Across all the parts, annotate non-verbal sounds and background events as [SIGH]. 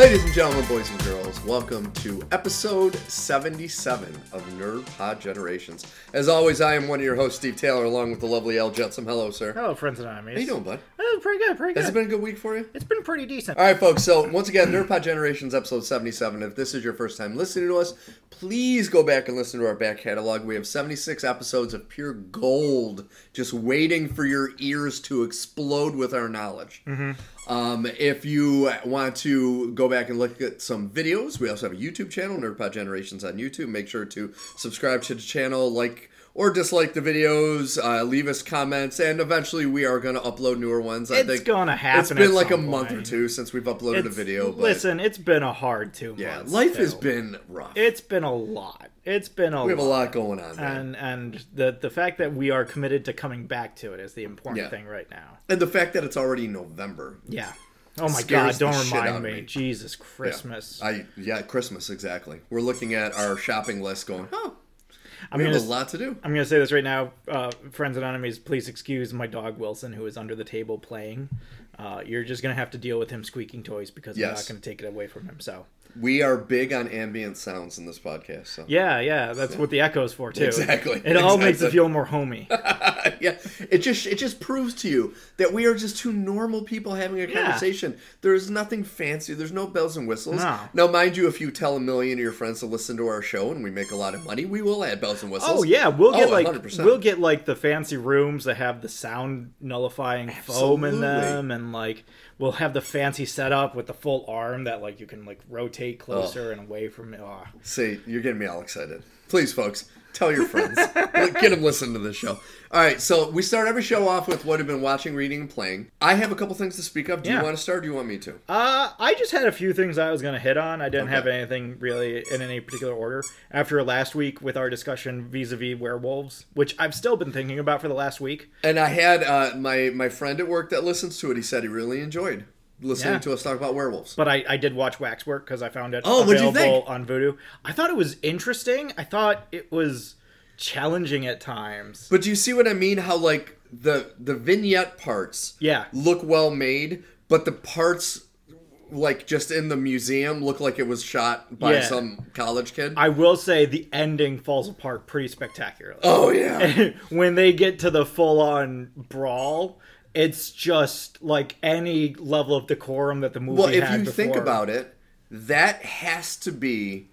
Ladies and gentlemen, boys and girls, welcome to episode 77 of Nerd Pod Generations. As always, I am one of your hosts, Steve Taylor, along with the lovely L. Jetsam. Hello, sir. Hello, friends and enemies. How you doing, bud? Oh, pretty good, pretty good. Has it been a good week for you? it's been pretty decent. All right, folks. So once again, Nerd Pod Generations, episode 77. If this is your first time listening to us, please go back and listen to our back catalog. We have 76 episodes of pure gold, just waiting for your ears to explode with our knowledge. Mm-hmm. Um, if you want to go back and look at some videos, we also have a YouTube channel, NerdPod Generations on YouTube. Make sure to subscribe to the channel, like or dislike the videos, uh, leave us comments, and eventually we are going to upload newer ones. I think It's think gonna happen It's been like a some month or two since we've uploaded a video. But Listen, it's been a hard two yeah, months. life has been rough. It's been a lot. It's been a we have a lot. lot going on, man. And and the the fact that we are committed to coming back to it is the important Yeah. thing right now. and the fact that it's already November. Yeah. Oh my god, don't remind me. me. Jesus Christmas. I yeah, Christmas exactly. We're looking at our shopping list, going, huh? I'm We gonna a lot to do. I'm gonna say this right now, uh, friends and enemies. Please excuse my dog Wilson, who is under the table playing. Uh, you're just gonna have to deal with him squeaking toys because I'm not gonna take it away from him. So We are big on ambient sounds in this podcast, so yeah, yeah, that's what the echo's for too. Exactly, It all makes it feel more homey. [LAUGHS] yeah, it just it just proves to you that we are just two normal people having a conversation. There's nothing fancy. There's no bells and whistles. No. Now, mind you, if you tell a million of your friends to listen to our show and we make a lot of money, we will add bells and whistles. Oh yeah, we'll get Oh, like 100%. we'll get like the fancy rooms that have the sound nullifying foam in them, and like we'll have the fancy setup with the full arm that like you can like rotate closer and away from it. Oh. See, you're getting me all excited. Please, folks, tell your friends. Get them listening to this show. All right, so we start every show off with what I've been watching, reading, and playing. I have a couple things to speak of. Do Yeah. you want to start or do you want me to? Uh, I just had a few things I was going to hit on. I didn't Okay. have anything really in any particular order. After last week with our discussion vis-a-vis werewolves, which I've still been thinking about for the last week. And I had uh, my, my friend at work that listens to it. He said he really enjoyed listening Yeah. to us talk about werewolves. But I, I did watch Waxwork because I found it Oh, available think? on Vudu. I thought it was interesting. I thought it was challenging at times. But do you see what I mean? How, like, the, the vignette parts Yeah. look well made, but the parts, like, just in the museum look like it was shot by Yeah. some college kid? I will say the ending falls apart pretty spectacularly. oh, yeah. [LAUGHS] when they get to the full-on brawl, it's just like any level of decorum that the movie Well, if you before. think about it, that has to be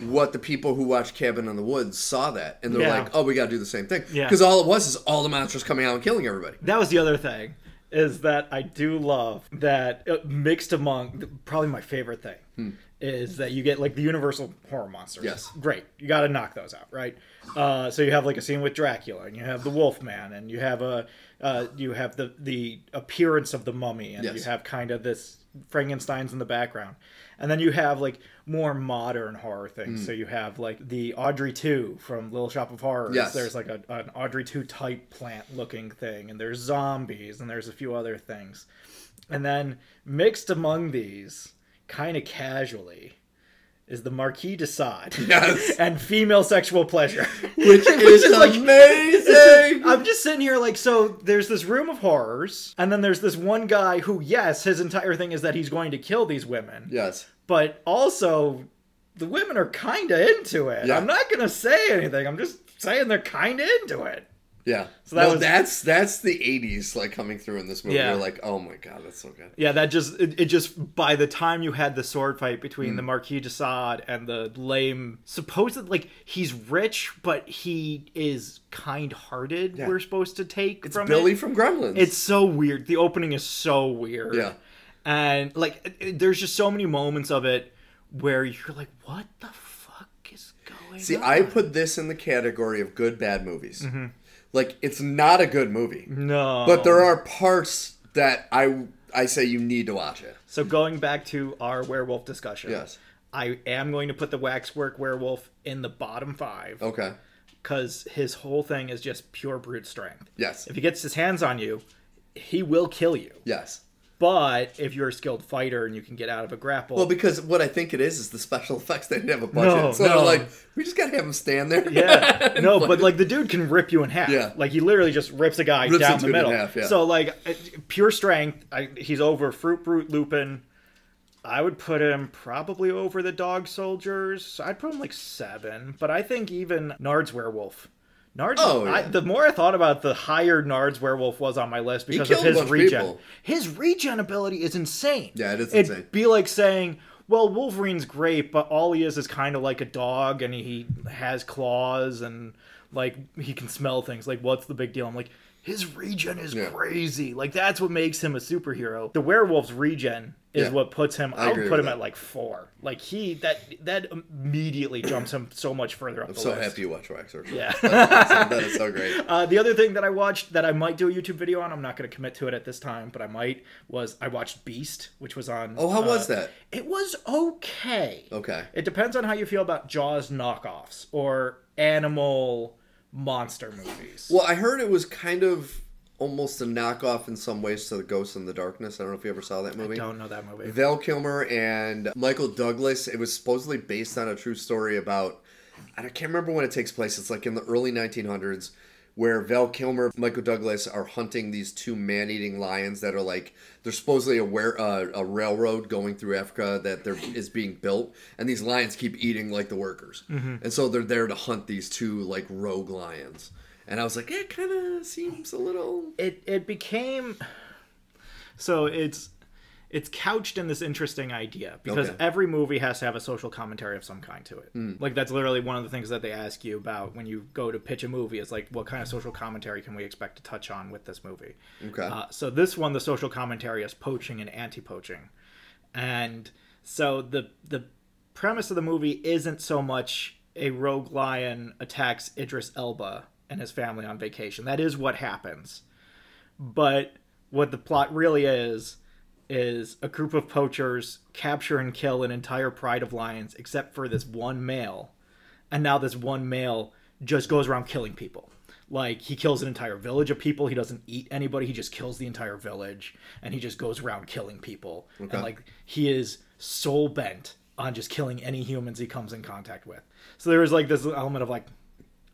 what the people who watched Cabin in the Woods saw that, and they're Yeah. like, "Oh, we got to do the same thing." Yeah. Because all it was is all the monsters coming out and killing everybody. that was the other thing is that I do love that uh, mixed among probably my favorite thing is that you get like the universal horror monsters. Yes. great. You got to knock those out, right? Uh, so you have like a scene with Dracula, and you have the Wolfman, and you have a uh, you have the the appearance of the mummy, and you have kind of this Frankenstein's in the background, and then you have like more modern horror things. Hmm. So you have like the Audrey two from Little Shop of Horrors. Yes. There's like a, an Audrey 2 type plant looking thing, and there's zombies, and there's a few other things. And then mixed among these, kind of casually, is the Marquis de Sade [LAUGHS] Yes. [LAUGHS] and female sexual pleasure. [LAUGHS] Which is, amazing. I'm just sitting here like, so there's this room of horrors, and then there's this one guy who, yes, his entire thing is that he's going to kill these women, yes. but also the women are kind of into it. Yeah. I'm not to say anything. I'm just saying they're kind of into it. Yeah. So that no, was- that's that's the '80s like coming through in this movie. Yeah. You're like, "Oh my god, that's so good." Yeah, that just it, it just by the time you had the sword fight between Hmm. the Marquis de Sade and the lame supposed like he's rich but he is kind-hearted. Yeah. We're supposed to take It's from Billy it. from Gremlins. It's so weird. The opening is so weird. Yeah. and like it- there's just so many moments of it where you're like, what the fuck is going? See, on? I put this in the category of good bad movies. Like, it's not a good movie, no, but there are parts that I I say you need to watch it. So going back to our werewolf discussion, Yes. I am going to put the waxwork werewolf in the bottom five. Okay. because his whole thing is just pure brute strength. Yes. If he gets his hands on you, he will kill you. Yes. But if you're a skilled fighter and you can get out of a grapple, Well, because what I think it is is the special [LAUGHS] effects. They didn't have a budget, No, so they're like, we just gotta have him stand there. yeah, [LAUGHS] no, but like the dude can rip you in half. Yeah. like he literally just rips a guy Rips down a the dude in middle. half, yeah. So like uh, pure strength. I, he's over Fruit Brute Lupin. I would put him probably over the Dog Soldiers. I'd put him like seven, but I think even Nard's Werewolf. Nard's, Oh, I, the more I thought about, it, the higher Nard's Werewolf was on my list because of his bunch of regen. His regen ability is insane. Yeah, it is It'd insane. be like saying, well, Wolverine's great, but all he is is kind of like a dog, and he has claws, and like he can smell things. Like, what's the big deal? I'm like, his regen is Yeah. crazy. Like that's what makes him a superhero. The werewolf's regen is Yeah. what puts him. I would put him that. at like four. Like he that that immediately jumps him so much further up I'm so list. happy you watch Wax Circle. Yeah. That's [LAUGHS] awesome. that is so great. [LAUGHS] Uh, the other thing that I watched that I might do a YouTube video on, I'm not going to commit to it at this time, but I might, was I watched Beast, which was on. Oh, how uh, was that? It was okay. Okay. It depends on how you feel about Jaws knockoffs or animal monster movies. Well, I heard it was kind of almost a knockoff in some ways to the Ghost in the Darkness. I don't know if you ever saw that movie. I don't know that movie. Val Kilmer and Michael Douglas. It was supposedly based on a true story about. I can't remember when it takes place. It's like in the early 1900s, where Val Kilmer, Michael Douglas are hunting these two man-eating lions that are like they're supposedly a where uh, a railroad going through Africa that there is being built, and these lions keep eating like the workers, and so they're there to hunt these two like rogue lions. And I was like, it kind of seems a little. it it became so it's it's couched in this interesting idea because Okay. every movie has to have a social commentary of some kind to it. Like that's literally one of the things that they ask you about when you go to pitch a movie. Is like, what kind of social commentary can we expect to touch on with this movie? Okay. Uh, so this one, the social commentary is poaching and anti-poaching, and so the the premise of the movie isn't so much a rogue lion attacks Idris Elba and his family on vacation. That is what happens, but what the plot really is is a group of poachers capture and kill an entire pride of lions except for this one male. And now this one male just goes around killing people. Like he kills an entire village of people. He doesn't eat anybody. He just kills the entire village. And he just goes around killing people. Okay. and like he is soul bent on just killing any humans he comes in contact with. So there was like this element of like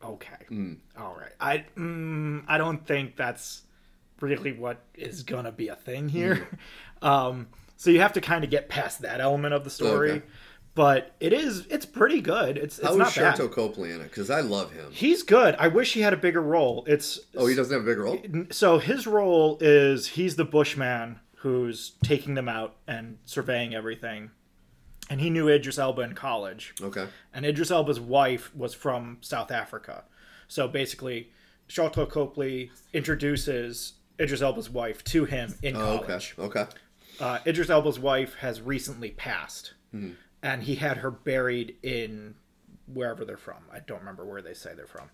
okay. All right. I mm, i don't think that's really what is gonna be a thing here [LAUGHS] um so you have to kind of get past that element of the story Okay. but it is it's pretty good it's it's How not is Sharlto Copley in it? Because I love him. He's good. I wish he had a bigger role. It's Oh, he doesn't have a big role. so his role is he's the bushman who's taking them out and surveying everything. And he knew Idris Elba in college. Okay. And Idris Elba's wife was from South Africa. So basically, Sharlto Copley introduces Idris Elba's wife to him in Oh, okay. college. Okay. Uh, Idris Elba's wife has recently passed, hmm. and he had her buried in wherever they're from. I don't remember where they say they're from,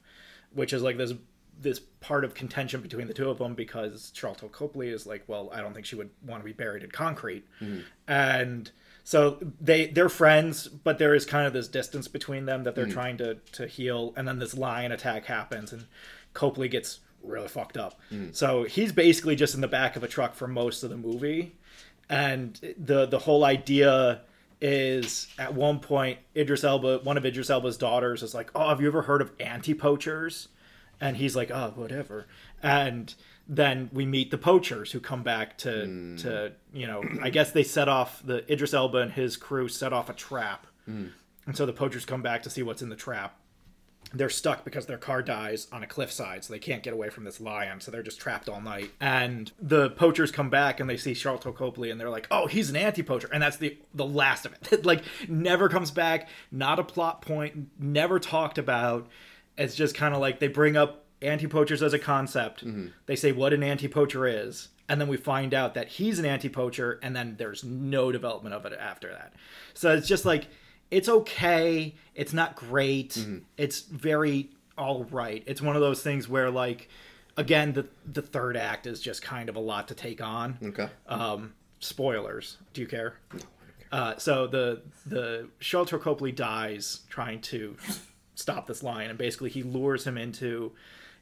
which is like this this part of contention between the two of them because Sharlto Copley is like, well, I don't think she would want to be buried in concrete, hmm. and so they they're friends, but there is kind of this distance between them that they're hmm. trying to to heal, and then this lion attack happens, and Copley gets really fucked up. So he's basically just in the back of a truck for most of the movie, and the the whole idea is at one point Idris Elba, one of Idris Elba's daughters, is like, "Oh, have you ever heard of anti-poachers?" And he's like, "Oh, whatever." And then we meet the poachers who come back to hmm. to you know, I guess they set off the Idris Elba and his crew set off a trap, hmm. and so the poachers come back to see what's in the trap. They're stuck because their car dies on a cliffside, so they can't get away from this lion. So they're just trapped all night. And the poachers come back and they see Sharlto Copley, and they're like, "Oh, he's an anti-poacher," and that's the the last of it. [LAUGHS] like, never comes back. Not a plot point. Never talked about. It's just kind of like they bring up anti-poachers as a concept. Mm-hmm. They say what an anti-poacher is, and then we find out that he's an anti-poacher, and then there's no development of it after that. So it's just like it's okay. It's not great. It's very all right. It's one of those things where like again the the third act is just kind of a lot to take on. Okay. Um spoilers. Do you care? Uh, so the the Sharlto Copley dies trying to stop this lion, and basically he lures him into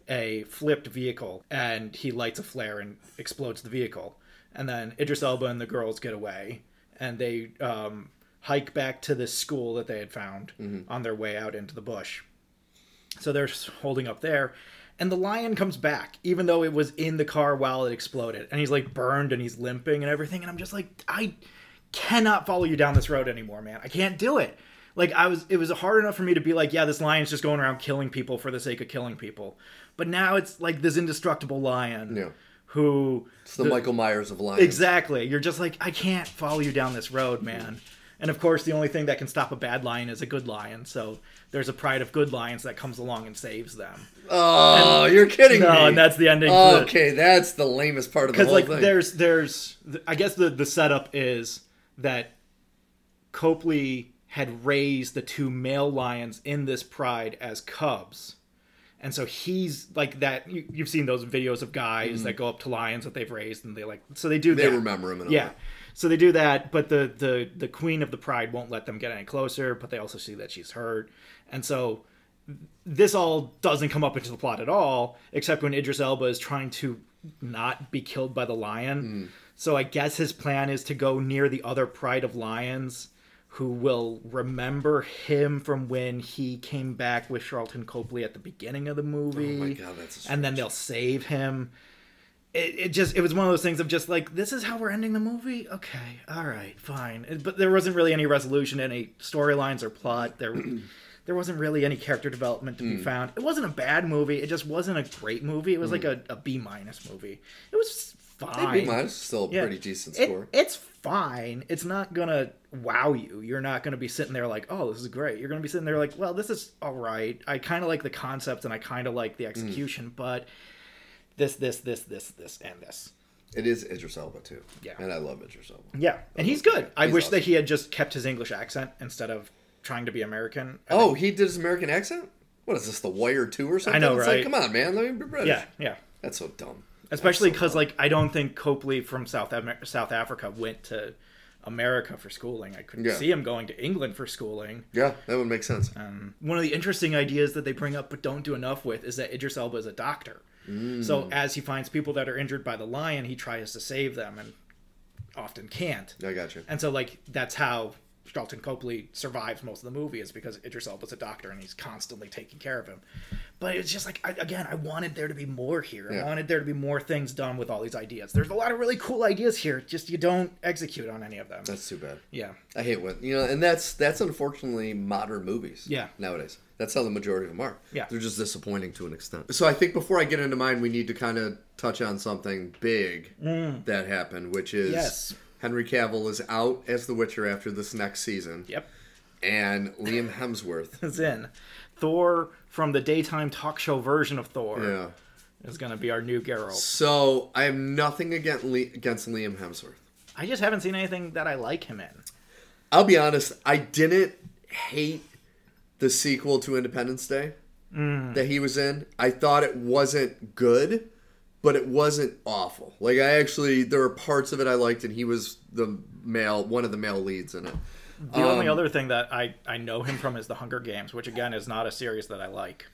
a flipped vehicle, and he lights a flare and explodes the vehicle. And then Idris Elba and the girls get away, and they um, hike back to this school that they had found mm-hmm. on their way out into the bush. So they're holding up there, and the lion comes back, even though it was in the car while it exploded, and he's like burned and he's limping and everything. And I'm just like, I cannot follow you down this road anymore, man. I can't do it. Like I was, it was hard enough for me to be like, yeah, this lion's just going around killing people for the sake of killing people. But now it's like this indestructible lion Yeah. who It's the, Michael Myers of lions. Exactly. You're just like, I can't follow you down this road, man. And of course, the only thing that can stop a bad lion is a good lion. So there's a pride of good lions that comes along and saves them. Oh, you're kidding No, me. No, and that's the ending. to the- okay, that's the lamest part of the whole like thing. there's there's I guess the the setup is that Copley had raised the two male lions in this pride as cubs. And so he's like that. You, you've seen those videos of guys mm-hmm. that go up to lions that they've raised, and they like. So they do. They that. remember him Yeah. way. So they do that, but the the the queen of the pride won't let them get any closer. But they also see that she's hurt, and so this all doesn't come up into the plot at all, except when Idris Elba is trying to not be killed by the lion. Hmm. So I guess his plan is to go near the other pride of lions who will remember him from when he came back with Sharlto Copley at the beginning of the movie. Oh my God, that's a and then they'll save him. It, it just it was one of those things of just like this is how we're ending the movie. Okay, all right, fine. But there wasn't really any resolution, any storylines or plot. There [CLEARS THROAT] there wasn't really any character development to be mm. found. It wasn't a bad movie. It just wasn't a great movie. It was like mm. a, a B minus movie. It was fine. B minus is still a Yeah. pretty decent It- score. it's fine. It's not gonna wow you. You're not gonna be sitting there like, oh, this is great. You're gonna be sitting there like, well, this is all right. I kind of like the concept and I kind of like the mm. execution, but this, this, this, this, this, and this. It is Idris Elba too. Yeah. and I love Idris Elba. Yeah, and he's good. I He's wish awesome. that he had just kept his English accent instead of trying to be American. I Oh, think- he did his American accent. What is this, The Wire Two or something? I know, It's right? Like, come on, man, let me be British. yeah, yeah. that's so dumb. Especially That's so because like I don't think Copley from South Amer- South Africa went to America for schooling. I couldn't Yeah. see him going to England for schooling. Yeah, that would make sense. Um, one of the interesting ideas that they bring up but don't do enough with is that Idris Elba is a doctor. So mm. as he finds people that are injured by the lion, he tries to save them and often can't. I got you. And so like that's how Sharlto Copley survives most of the movie is because Idris Elba's a doctor and he's constantly taking care of him. But it's just like I, again, I wanted there to be more here. Yeah. I wanted there to be more things done with all these ideas. There's a lot of really cool ideas here. Just you don't execute on any of them. That's too bad. yeah. I hate when you know, and that's that's unfortunately modern movies. Yeah. Nowadays, that's how the majority of them are. Yeah. they're just disappointing to an extent. So I think before I get into mine, we need to kind of touch on something big that happened, which is Mm. Yes. Henry Cavill is out as The Witcher after this next season, Yep. and Liam Hemsworth. [LAUGHS] Is in. Thor from the daytime talk show version of Thor yeah. is going to be our new Geralt. So I have nothing against Le- against Liam Hemsworth. I just haven't seen anything that I like him in. I'll be honest, I didn't hate the sequel to Independence Day that he was in. I thought it wasn't good, but it wasn't awful. Like I actually there were parts of it I liked and he was the male one of the male leads in it. The Um, only other thing that I, I know him from is The Hunger Games, which again is not a series that I like.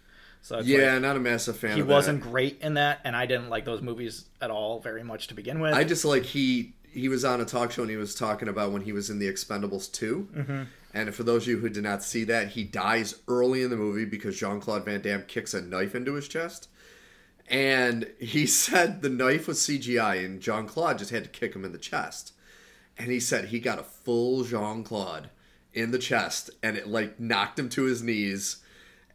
So Yeah, like, not a massive fan he wasn't great in that, and I didn't like those movies at all very much to begin with. I just like he he was on a talk show and he was talking about when he was in the Expendables 2. Mm-hmm. And for those of you who did not see that, he dies early in the movie because Jean Claude Van Damme kicks a knife into his chest. And he [LAUGHS] said the knife was CGI and Jean Claude just had to kick him in the chest. And he said he got a full Jean Claude in the chest and it like knocked him to his knees.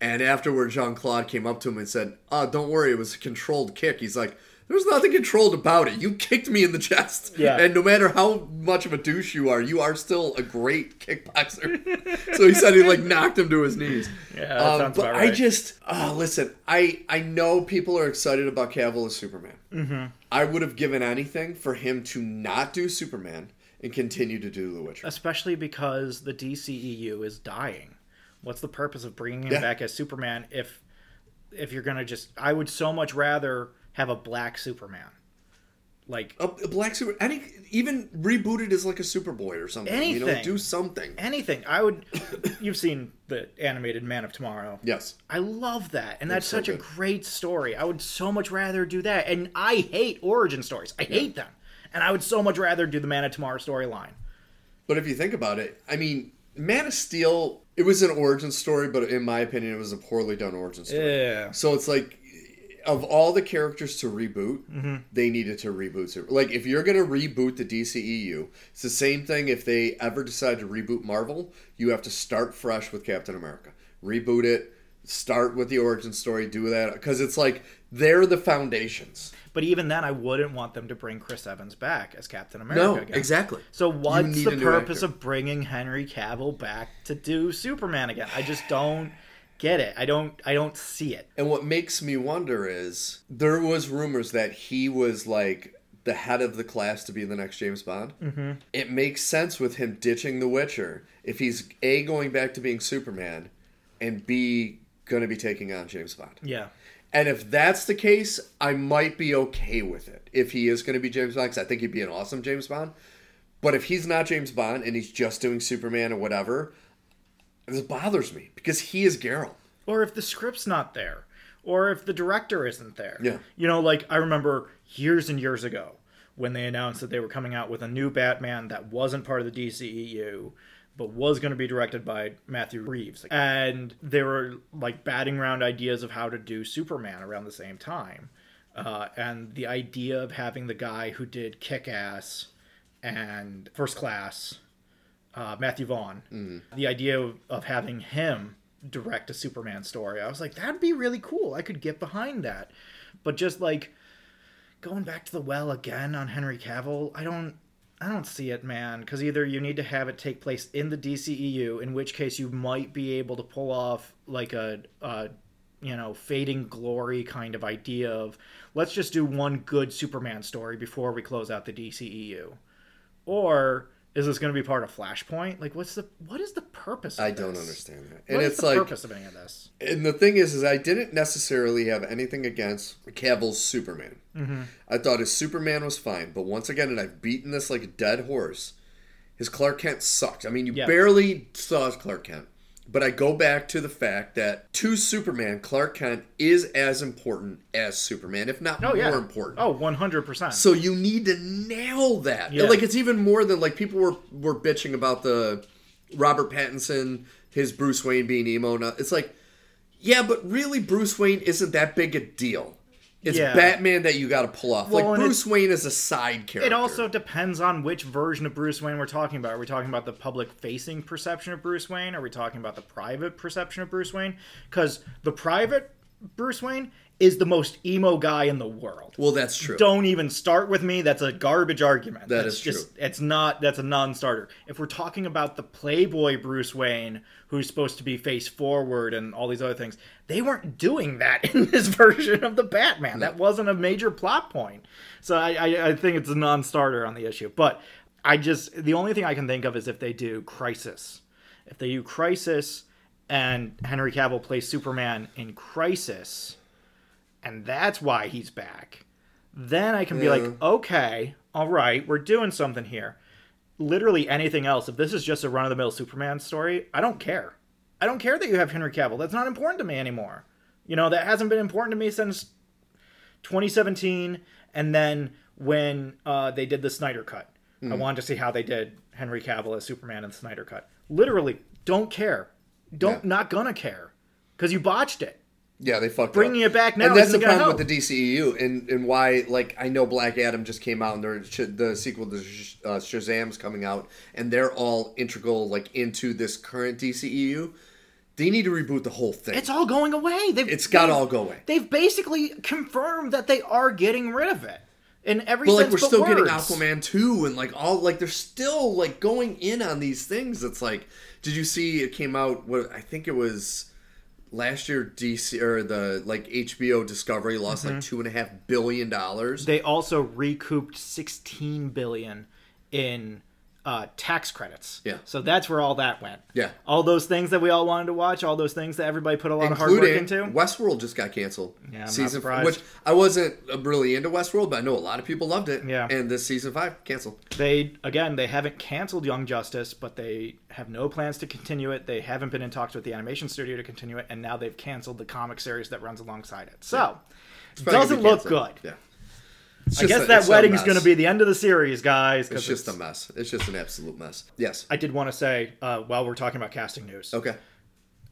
And afterward, Jean Claude came up to him and said, Oh, don't worry, it was a controlled kick. He's like, There's nothing controlled about it. You kicked me in the chest. Yeah. And no matter how much of a douche you are, you are still a great kickboxer. so he said he like [LAUGHS] knocked him to his knees. Yeah, that sounds but about I just, oh, listen, I I know people are excited about Cavill as Superman. Mm-hmm. I would have given anything for him to not do Superman and continue to do The Witcher. especially because the DCEU is dying. What's the purpose of bringing him Yeah. back as Superman if if you're gonna just? I would so much rather have a black Superman, like A, a black super, any even rebooted as like a Superboy or something. You know, Anything. do something. anything. I would. you've seen the animated Man of Tomorrow. Yes. I love that, and that's so such a great story. I would so much rather do that, and I hate origin stories. I hate them, and I would so much rather do the Man of Tomorrow storyline. But if you think about it, I mean, Man of Steel, it was an origin story, but in my opinion, it was a poorly done origin story. Yeah. So it's like, of all the characters to reboot, Mm-hmm. they needed to reboot. Super- Like, if you're going to reboot the DCEU, it's the same thing if they ever decide to reboot Marvel, you have to start fresh with Captain America. Reboot it, start with the origin story, do that. Because it's like, they're the foundations. But even then, I wouldn't want them to bring Chris Evans back as Captain America No, again. exactly. So what's the purpose of bringing Henry Cavill back to do Superman again? I just don't get it. I don't. I don't see it. And what makes me wonder is there was rumors that he was like the head of the class to be the next James Bond. Mm-hmm. It makes sense with him ditching The Witcher if he's a going back to being Superman, and b going to be taking on James Bond. Yeah. And if that's the case, I might be okay with it. If he is going to be James Bond, 'cause I think he'd be an awesome James Bond. But if he's not James Bond and he's just doing Superman or whatever, this bothers me because he is Geralt. Or if the script's not there, or if the director isn't there. Yeah. You know, like I remember years and years ago when they announced that they were coming out with a new Batman that wasn't part of the DCEU, but was going to be directed by Matthew Reeves. And they were like batting around ideas of how to do Superman around the same time. Uh, and the idea of having the guy who did Kick Ass and First Class, uh, Matthew Vaughn, the idea of, of having him direct a Superman story, I was like, that'd be really cool. I could get behind that. But just like going back to the well again on Henry Cavill, I don't. I don't see it, man. Because either you need to have it take place in the DCEU, in which case you might be able to pull off like a, a you know, fading glory kind of idea of let's just do one good Superman story before we close out the DCEU, or is this going to be part of Flashpoint? Like, what's the what is the purpose? Of I don't understand that. What And is it's the like purpose of any of this? And the thing is, is I didn't necessarily have anything against Cavill's Superman. Mm-hmm. I thought his Superman was fine, but once again, and I've beaten this like a dead horse. His Clark Kent sucked. I mean, you Yeah. barely saw his Clark Kent. But I go back to the fact that to Superman, Clark Kent is as important as Superman, if not Oh more yeah. important. Oh, one hundred percent. So you need to nail that. Yeah. Like it's even more than like people were were bitching about the Robert Pattinson, his Bruce Wayne being emo. Now it's like, yeah, but really Bruce Wayne isn't that big a deal. It's Yeah. Batman that you got to pull off. Well, like Bruce Wayne is a side character. It also depends on which version of Bruce Wayne we're talking about. Are we talking about the public facing perception of Bruce Wayne? Are we talking about the private perception of Bruce Wayne? Because the private Bruce Wayne is the most emo guy in the world. well, that's true. Don't even start with me. That's a garbage argument. That that's is just it's not that's a non-starter. If we're talking about the Playboy Bruce Wayne who's supposed to be face forward and all these other things, they weren't doing that [LAUGHS] in this version of the Batman. That wasn't a major plot point. So I, I, I think it's a non-starter on the issue. But I just the only thing I can think of is if they do Crisis. If they do Crisis and Henry Cavill plays Superman in Crisis, and that's why he's back, then I can be like, okay, all right, we're doing something here. Literally anything else, if this is just a run of the mill Superman story, I don't care. I don't care that you have Henry Cavill. That's not important to me anymore. You know, that hasn't been important to me since 2017. And then when uh, they did the Snyder Cut, I wanted to see how they did Henry Cavill as Superman in the Snyder Cut. Literally, don't care. Don't, Yeah. not gonna care. Because you botched it. Yeah, they fucked Bringing up. it back now and that's the problem help. with the DCEU, and and why like I know Black Adam just came out, and there the sequel to Sh- uh, Shazam's coming out, and they're all integral like into this current DCEU. They need to reboot the whole thing. It's all going away. They've, It's gotta all go away. They've basically confirmed that they are getting rid of it in every but like we're but still getting. Aquaman two, and like all like they're still like going in on these things. It's like, did you see it came out? What I think it was last year. DC or the like HBO Discovery lost Mm-hmm. like two and a half billion dollars. They also recouped 16 billion in uh, tax credits. Yeah. So that's where all that went. Yeah. All those things that we all wanted to watch, all those things that everybody put a lot of hard work into. Westworld just got canceled. Yeah, I'm season five, which I wasn't really into Westworld, but I know a lot of people loved it. Yeah. and this season five canceled. They again, they haven't canceled Young Justice, but they have no plans to continue it. They haven't been in talks with the animation studio to continue it, and now they've canceled the comic series that runs alongside it. So probably doesn't look good. Yeah, I guess a- that it's a wedding's going to be the end of the series, guys. It's just a mess. It's just an absolute mess. Yes. I did want to say uh, while we're talking about casting news, Okay.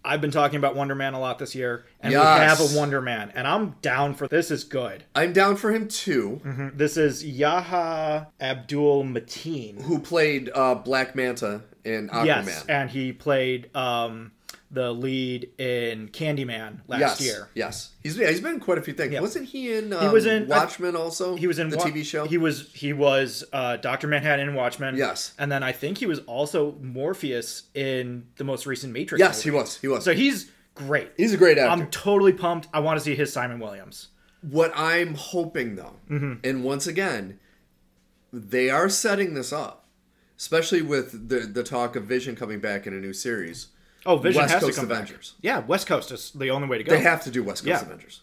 I've been talking about Wonder Man a lot this year, and Yes. we have a Wonder Man, and I'm down for this. Is good. I'm down for him too. This is Yahya Abdul Mateen. Who played uh, Black Manta in Aquaman? Yes, and he played um, the lead in Candyman last yes, year. yes. He's he's been in quite a few things. Wasn't he in? Um, was in- Watchmen also. He was in the Wa- TV show. He was he was uh, Doctor Manhattan in Watchmen. Yes. and then I think he was also Morpheus in the most recent Matrix. yes, he was. He was. So he's great. he's a great actor. I'm totally pumped. I want to see his Simon Williams. What I'm hoping though, Mm-hmm. and once again, they are setting this up, especially with the the talk of Vision coming back in a new series. Oh, Vision West has Coast to come Avengers. back. Yeah, West Coast is the only way to go. They have to do West Coast Yeah. Avengers,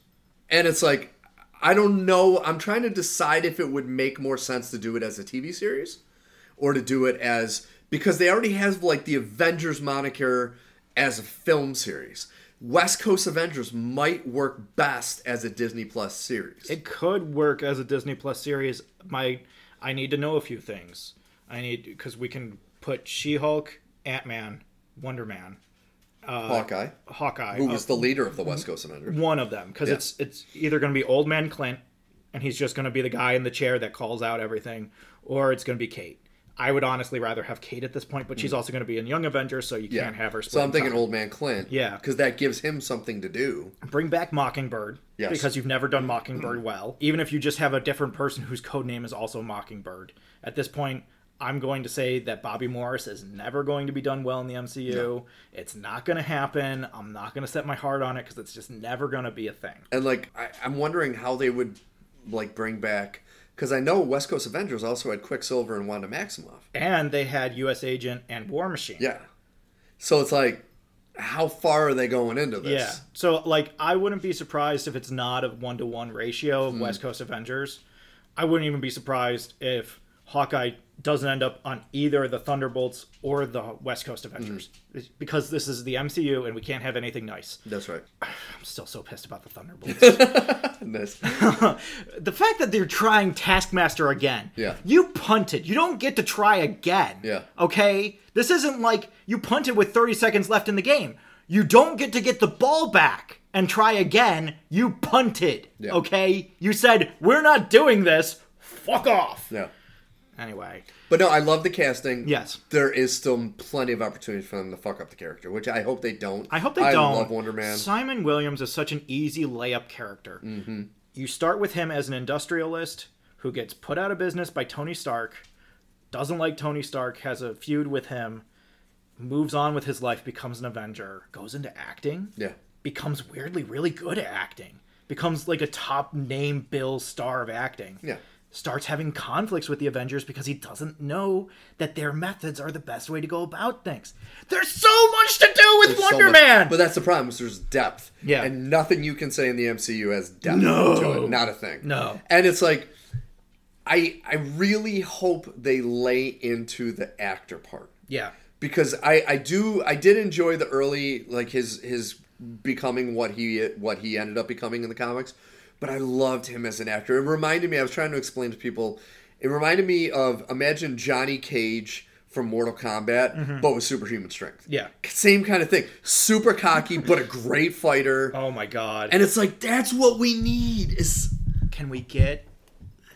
and it's like I don't know. I'm trying to decide if it would make more sense to do it as a TV series, or to do it as because they already have like the Avengers moniker as a film series. West Coast Avengers might work best as a Disney Plus series. It could work as a Disney Plus series. My, I need to know a few things. I need because we can put She-Hulk, Ant-Man, Wonder Man, Hawkeye, Hawkeye. who uh, was the leader of the West Coast Avengers. one of them because Yeah. it's it's either going to be Old Man Clint, and he's just going to be the guy in the chair that calls out everything, or it's going to be Kate. I would honestly rather have Kate at this point, but she's also going to be in Young Avengers, so you Hmm. Yeah. can't have her. So I'm thinking time. Old Man Clint. Yeah. Because that gives him something to do. bring back Mockingbird Yes. because you've never done Mockingbird well. Even if you just have a different person whose code name is also Mockingbird. At this point, I'm going to say that Bobbi Morse is never going to be done well in the MCU. It's not going to happen. I'm not going to set my heart on it because it's just never going to be a thing. And like, I, I'm wondering how they would like bring back. Because I know West Coast Avengers also had Quicksilver and Wanda Maximoff. And they had U.S. Agent and War Machine. Yeah. So it's like, how far are they going into this? Yeah. So like I wouldn't be surprised if it's not a one to one ratio of hmm. West Coast Avengers. I wouldn't even be surprised if Hawkeye doesn't end up on either the Thunderbolts or the West Coast Avengers. Hmm. Because this is the MCU and we can't have anything nice. That's right. [SIGHS] I'm still so pissed about the Thunderbolts. [LAUGHS] Nice. [LAUGHS] the fact that they're trying Taskmaster again. Yeah. You punted. You don't get to try again. Yeah. Okay? This isn't like you punted with 30 seconds left in the game. You don't get to get the ball back and try again. You punted. Yeah. Okay? You said, we're not doing this. Fuck off. yeah. Anyway. But no, I love the casting. Yes. There is still plenty of opportunity for them to fuck up the character, which I hope they don't. I hope they I don't. I love Wonder Man. Simon Williams is such an easy layup character. Mm-hmm. You start with him as an industrialist who gets put out of business by Tony Stark, doesn't like Tony Stark, has a feud with him, moves on with his life, becomes an Avenger, goes into acting, Yeah. becomes weirdly really good at acting, becomes like a top name bill star of acting. Yeah. Starts having conflicts with the Avengers because he doesn't know that their methods are the best way to go about things. There's so much to do with There's Wonder much- Man. But that's the problem. Is there's depth. Yeah. And nothing you can say in the MCU has depth No. to it. Not a thing. No. And it's like, I I really hope they lay into the actor part yeah. because I I do I did enjoy the early like his his becoming what he what he ended up becoming in the comics, but I loved him as an actor. It reminded me. I was trying to explain to people. It reminded me of imagine Johnny Cage from Mortal Kombat, mm-hmm. but with superhuman strength. Yeah. Same kind of thing. Super cocky, but a great fighter. [LAUGHS] Oh my god. And it's like that's what we need. Is can we get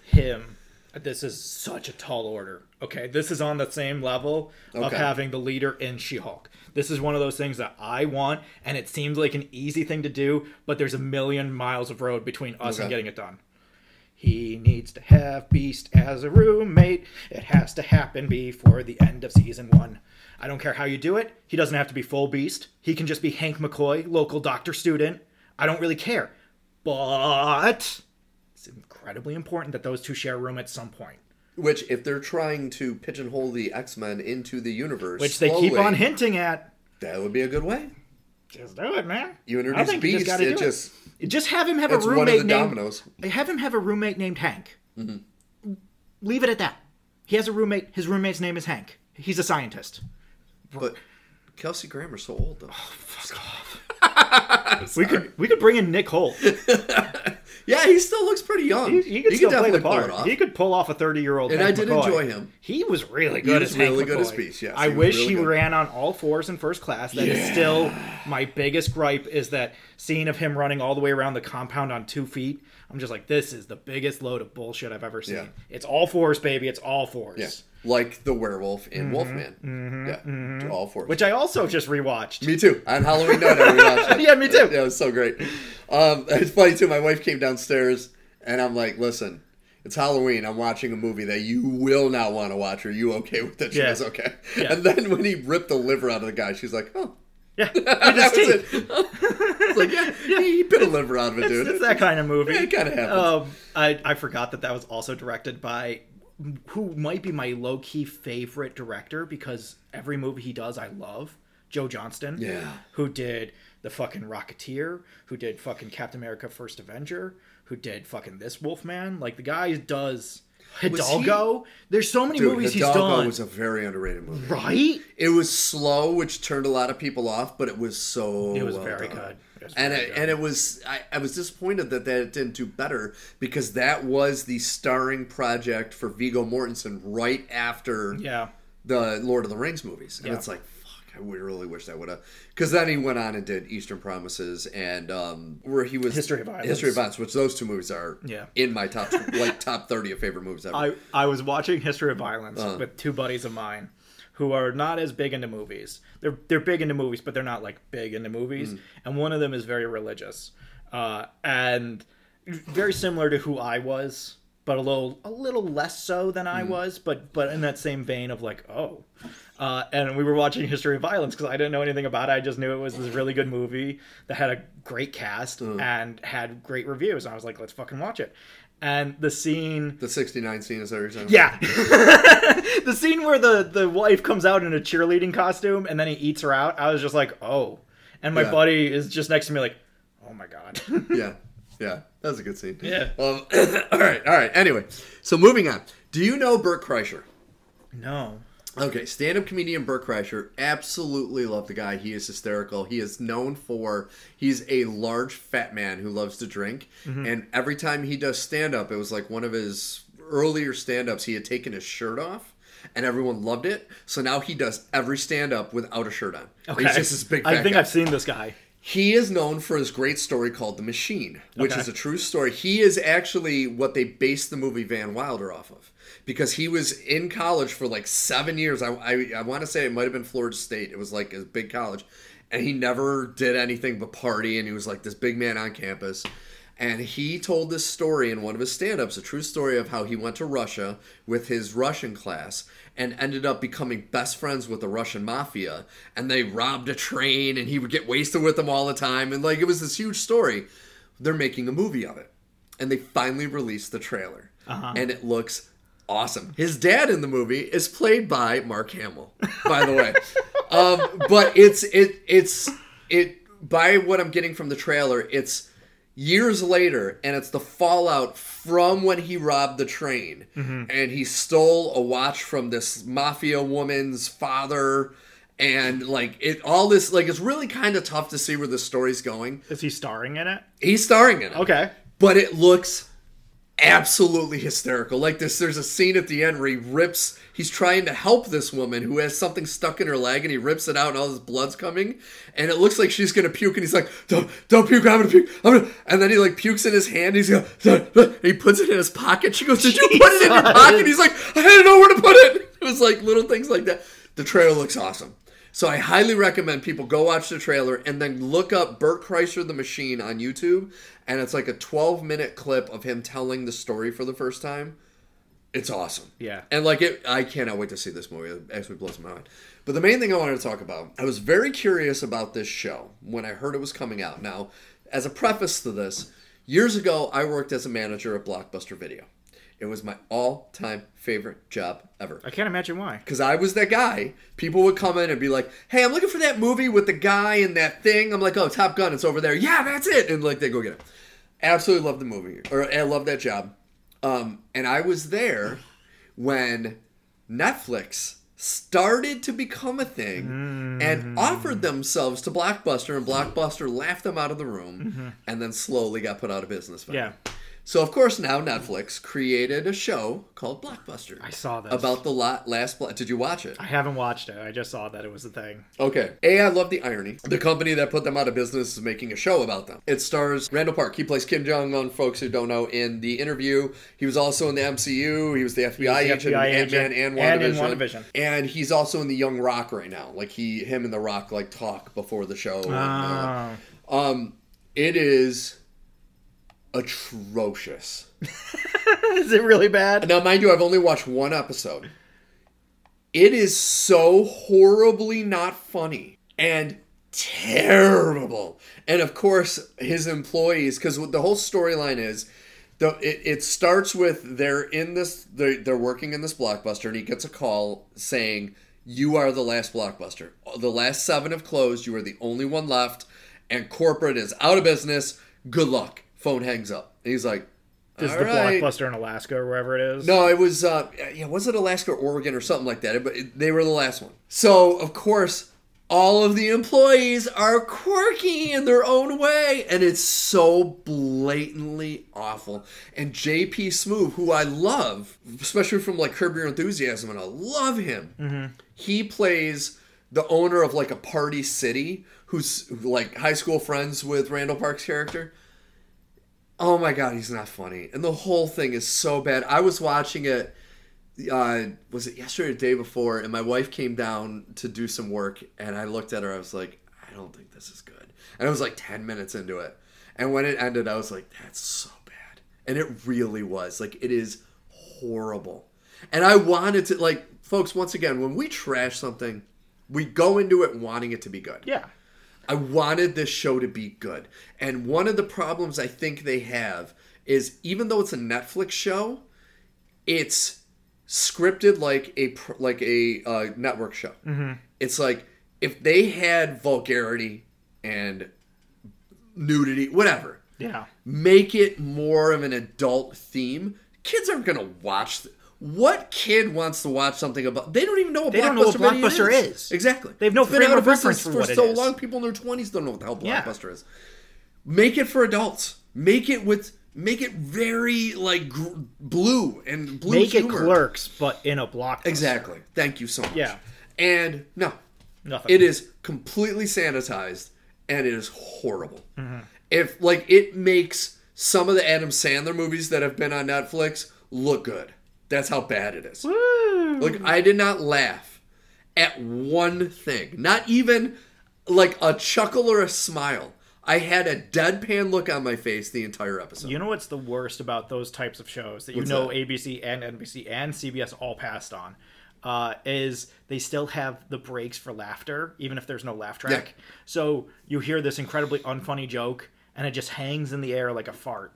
him? This is such a tall order. Okay, this is on the same level of having the leader in She-Hulk. This is one of those things that I want, and it seems like an easy thing to do, but there's a million miles of road between us and getting it done. He needs to have Beast as a roommate. It has to happen before the end of season one. I don't care how you do it. He doesn't have to be full Beast. He can just be Hank McCoy, local doctor student. I don't really care. But it's incredibly important that those two share a room at some point. Which if they're trying to pigeonhole the X Men into the universe, Which they keep on hinting at. That would be a good way. Just do it, man. You I introduce think you just Beast, gotta it just Just have him have a it's one of roommate the named dominoes. have him have a roommate named Hank. Mm-hmm. Leave it at that. He has a roommate. His roommate's name is Hank. He's a scientist. But Kelsey Grammer's so old though. Fuck [LAUGHS] off. [LAUGHS] We could we could bring in Nick Hoult. [LAUGHS] Yeah, he still looks pretty young. He, he could still play the part. He could pull off a thirty-year-old. And I did enjoy him. He was really good He was as Hank really good as McCoy. Beast, yes, I he wish really he good. ran on all fours in first class. That is Yeah. still my biggest gripe. Is that scene of him running all the way around the compound on two feet? I'm just like, this is the biggest load of bullshit I've ever seen. Yeah. It's all fours, baby. It's all fours. Yeah, like the werewolf in Wolfman. yeah, all four. Mm-hmm. Which I also just rewatched. Me too. On Halloween night, I rewatched [LAUGHS] it. Yeah, me too. Yeah, it was so great. Um, it's funny too. My wife came downstairs, and I'm like, "Listen, it's Halloween. I'm watching a movie that you will not want to watch. Are you okay with it?" She Yeah. goes, "Okay." Yeah. And then when he ripped the liver out of the guy, she's like, "Oh." Yeah, [LAUGHS] that was it. It's like, yeah, [LAUGHS] he bit a liver out of it, dude. It's that kind of movie. Yeah, it kinda happens. Um, I, I forgot that that was also directed by who might be my low key favorite director because every movie he does I love. Joe Johnston. Yeah. Who did the fucking Rocketeer? Who did fucking Captain America: First Avenger? Who did fucking this Wolfman? Like the guy does Hidalgo. There's so many Dude, movies Hidalgo he's done. was a very underrated movie. right? It was slow, which turned a lot of people off, but it was so. It was well very done. good. It was and very it, good. and it was I, I was disappointed that that didn't do better because that was the starring project for Viggo Mortensen right after Yeah. the Lord of the Rings movies, and Yeah. it's like fuck, I would really wish that would have because then he went on and did Eastern Promises and um, where he was History of Violence. History of Violence, which those two movies are Yeah. in my top [LAUGHS] like top thirty of favorite movies ever. I, I was watching History of Violence Uh. with two buddies of mine who are not as big into movies. They're they're big into movies, but they're not like big into movies. Mm. And one of them is very religious, uh, and very similar to who I was, but a little a little less so than Mm. I was. But but in that same vein of like oh. Uh, and we were watching History of Violence because I didn't know anything about it. I just knew it was this really good movie that had a great cast Mm. and had great reviews. And I was like, let's fucking watch it. And the scene the sixty nine scene is that what yeah. [LAUGHS] the scene where the, the wife comes out in a cheerleading costume and then he eats her out, I was just like, oh. And my Yeah. buddy is just next to me like, oh my god. [LAUGHS] yeah, yeah. That was a good scene. Yeah. Um, [COUGHS] all right, all right. Anyway, so moving on. Do you know Bert Kreischer? no. Okay, stand-up comedian Bert Kreischer. Absolutely love the guy. He is hysterical. He is known for he's a large fat man who loves to drink, mm-hmm. and every time he does stand-up, it was like one of his earlier stand-ups. He had taken his shirt off. And everyone loved it. So now he does every stand up without a shirt on. Okay. He's just this big I think guy. I've seen this guy. He is known for his great story called The Machine, which Okay. is a true story. He is actually what they based the movie Van Wilder off of. Because he was in college for like seven years. I, I, I want to say it might have been Florida State. It was like a big college. And he never did anything but party. And he was like this big man on campus. And he told this story in one of his stand ups, a true story of how he went to Russia with his Russian class and ended up becoming best friends with the Russian mafia. And they robbed a train and he would get wasted with them all the time. And like it was this huge story. They're making a movie of it. And they finally released the trailer. Uh-huh. And it looks awesome. His dad in the movie is played by Mark Hamill, by the way. [LAUGHS] um, but it's it it's it by what I'm getting from the trailer, it's years later and it's the fallout from when he robbed the train and he stole a watch from this mafia woman's father and like it all this like it's really kind of tough to see where the story's going Is he starring in it? he's starring in it Okay. but it looks absolutely hysterical. Like this, there's a scene at the end where he rips. He's trying to help this woman who has something stuck in her leg, and he rips it out, and all this blood's coming, and it looks like she's gonna puke, and he's like, "Don't, don't puke! I'm gonna puke!" I'm gonna... And then he like pukes in his hand. He's and he puts it in his pocket. She goes, "Did you put it in your pocket?" He's like, "I didn't know where to put it." [LAUGHS] It was like little things like that. The trailer looks awesome. So I highly recommend people go watch the trailer and then look up Bert Kreischer the Machine on YouTube, and it's like a 12 minute clip of him telling the story for the first time. It's awesome. Yeah. And like it, I cannot wait to see this movie. It actually blows my mind. But the main thing I wanted to talk about, I was very curious about this show when I heard it was coming out. Now, as a preface to this, years ago I worked as a manager at Blockbuster Video. It was my all-time favorite job ever I can't imagine why. because I was that guy. People would come in and be like, "Hey, I'm looking for that movie with the guy and that thing." I'm like, "Oh, Top Gun, it's over there." Yeah, that's it. And like they go get it. Absolutely love the movie, or I love that job. Um, and I was there when Netflix started to become a thing and offered themselves to Blockbuster, and Blockbuster laughed them out of the room, and then slowly got put out of business. by Yeah. So of course now Netflix created a show called Blockbuster I saw this. about the la- last. Bla- Did you watch it? I haven't watched it. I just saw that it was a thing. Okay. A, I love the irony. The company that put them out of business is making a show about them. It stars Randall Park. He plays Kim Jong Un. Folks who don't know, in the interview, he was also in the MCU. He was the FBI the agent FBI in Ant-Man and and in WandaVision. And he's also in the Young Rock right now. Like he, him and the Rock like talk before the show. and, uh, Oh. um, it is atrocious. [LAUGHS] Is it really bad? Now, mind you, I've only watched one episode. It is so horribly not funny and terrible. And of course, his employees, because the whole storyline is, the it, it starts with they're in this they're, they're working in this blockbuster, and he gets a call saying, "You are the last blockbuster. The last seven have closed. You are the only one left, and corporate is out of business. Good luck." Phone hangs up. And he's like, This is the right." blockbuster in Alaska or wherever it is. No, it was uh yeah, was it Alaska or Oregon or something like that? But it, they were the last one. So of course, all of the employees are quirky in their own way, and it's so blatantly awful. And JB Smoove, who I love, especially from like Curb Your Enthusiasm, and I love him. He plays the owner of like a party city, who's like high school friends with Randall Park's character. Oh my god, he's not funny, and the whole thing is so bad. I was watching it. Uh, was it yesterday or the day before? And my wife came down to do some work, and I looked at her. I was like, I don't think this is good. And I was like ten minutes into it, and when it ended, I was like, that's so bad, and it really was. Like it is horrible, and I wanted to like, folks. Once again, when we trash something, we go into it wanting it to be good. Yeah. I wanted this show to be good. And one of the problems I think they have is even though it's a Netflix show, it's scripted like a like a uh, network show. Mm-hmm. It's like if they had vulgarity and nudity, whatever, Yeah. make it more of an adult theme. Kids aren't gonna watch. Th- what kid wants to watch something about? They don't even know what They blockbuster, don't know what Blockbuster is. Exactly. They have no frame out of reference for what it so is. long. People in their twenties don't know what the hell Yeah. blockbuster is. Make it for adults. Make it with. Make it very like gr- blue and blue Make it clerks, but in a blockbuster. Exactly. Thank you so much. Yeah. And no, Nothing. it is completely sanitized and it is horrible. Mm-hmm. If like it makes some of the Adam Sandler movies that have been on Netflix look good. That's how bad it is. Woo. Like I did not laugh at one thing. Not even like a chuckle or a smile. I had a deadpan look on my face the entire episode. You know what's the worst about those types of shows that you What's know that? ABC and NBC and CBS all passed on? Uh, is they still have the breaks for laughter, even if there's no laugh track. Yeah. So you hear this incredibly unfunny joke, and it just hangs in the air like a fart.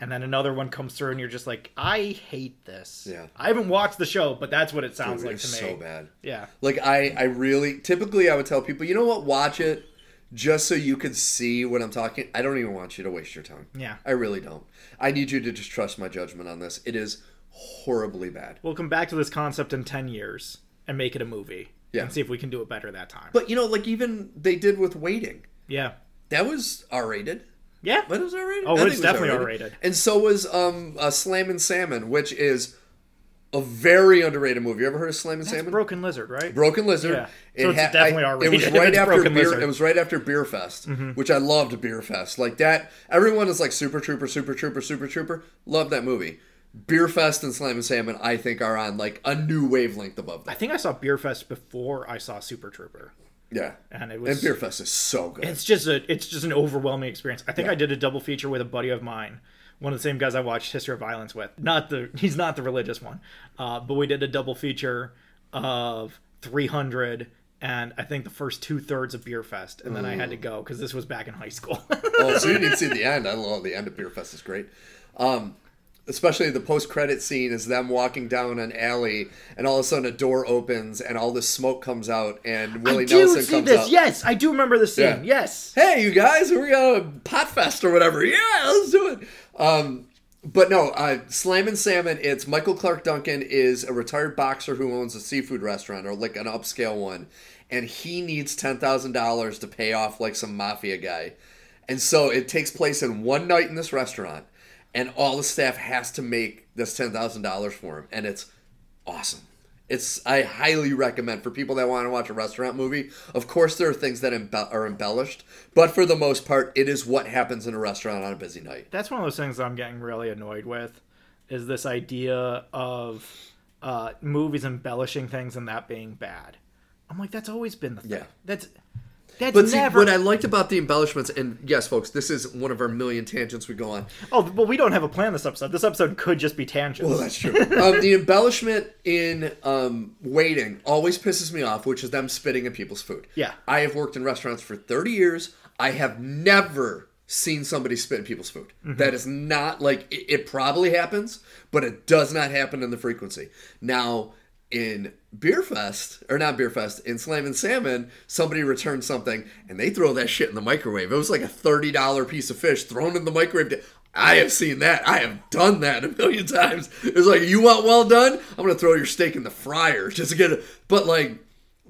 And then another one comes through, and you're just like, I hate this. Yeah. I haven't watched the show, but that's what it sounds It like to me. so bad. Yeah. Like I, I really typically I would tell people, you know what, watch it just so you could see what I'm talking. I don't even want you to waste your time. Yeah. I really don't. I need you to just trust my judgment on this. It is horribly bad. We'll come back to this concept in 10 years and make it a movie. Yeah. And see if we can do it better that time. But you know, like even they did with waiting. yeah. That was R rated. Yeah. But it was R rated. Oh, it's definitely R-rated. And so was um uh, Slammin' Salmon, which is a very underrated movie. You ever heard of Slam and That's Salmon? Broken Lizard, right? Broken Lizard. Yeah. So it's definitely I- R-rated It was [LAUGHS] right after beer. Lizard. Mm-hmm. It was right after Beer Fest, which I loved. Beer Fest like that. Everyone is like Super Trooper, Super Trooper, Super Trooper. Love that movie. Beer Fest and Slammin' Salmon, I think, are on like a new wavelength above I think I saw Beer Fest before I saw Super Trooper. Yeah, And it was and Beer Fest is so good. it's just a it's just an overwhelming experience. I think I did a double feature with a buddy of mine, one of the same guys I watched History of Violence with. Not the [LAUGHS] he's not the religious one, uh, but we did a double feature of 300 and I think the first two thirds of Beer Fest, and then I had to go because this was back in high school. oh, so you didn't see [LAUGHS] the end. I love the end of Beer Fest is great. Um, especially the post credit scene is them walking down an alley, and all of a sudden a door opens and all this smoke comes out, and Willie I do Nelson see comes this. out. Yes, I do remember the scene. Yeah. Yes. hey, you guys, we got a pot fest or whatever. Yeah, let's do it. Um, but no, uh, Slammin' Salmon. It's Michael Clarke Duncan is a retired boxer who owns a seafood restaurant or like an upscale one, and he needs ten thousand dollars to pay off like some mafia guy, and so it takes place in one night in this restaurant. And all the staff has to make this ten thousand dollars for him, and it's awesome. It's I highly recommend for people that want to watch a restaurant movie. Of course, there are things that embe- are embellished, but for the most part, it is what happens in a restaurant on a busy night. That's one of those things I'm getting really annoyed with, is this idea of uh, movies embellishing things and that being bad. I'm like, that's always been the thing. Yeah. That's that's But see, never. what I liked about the embellishments, and yes, folks, this is one of our million tangents we go on. oh, well, we don't have a plan this episode. This episode could just be tangents. Well, that's true. um, the embellishment in um, waiting always pisses me off, which is them spitting in people's food. Yeah. I have worked in restaurants for 30 years. I have never seen somebody spit in people's food. Mm-hmm. That is not like it, it probably happens, but it does not happen in the frequency. Now, in Beer Fest, or not Beer Fest, in Slammin' Salmon, somebody returned something and they throw that shit in the microwave. It was like a $30 piece of fish thrown in the microwave. I have seen that. I have done that a million times. It's like, you want well done? I'm going to throw your steak in the fryer [LAUGHS] just to get it. But like,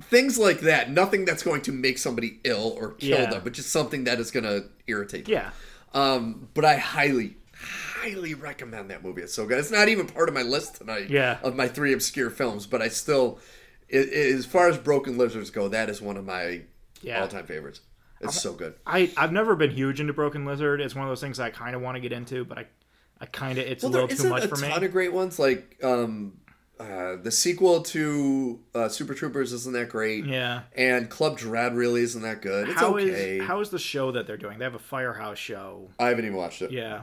things like that, nothing that's going to make somebody ill or kill Yeah. them, but just something that is going to irritate them. yeah. Um, but I highly, highly recommend that movie. It's so good. It's not even part of my list tonight. Yeah. Of my three obscure films, but I still, i i as far as Broken Lizards go, that is one of my Yeah. all-time favorites. It's so good. I I've never been huge into Broken Lizard. It's one of those things I kind of want to get into, but I I kind of it's Well, a little too much for me. A ton of great ones. Like um, uh, the sequel to uh, Super Troopers isn't that great. yeah. And Club Dread really isn't that good. It's How is okay. how is the show that they're doing? They have a Firehouse show. I haven't even watched it. Yeah.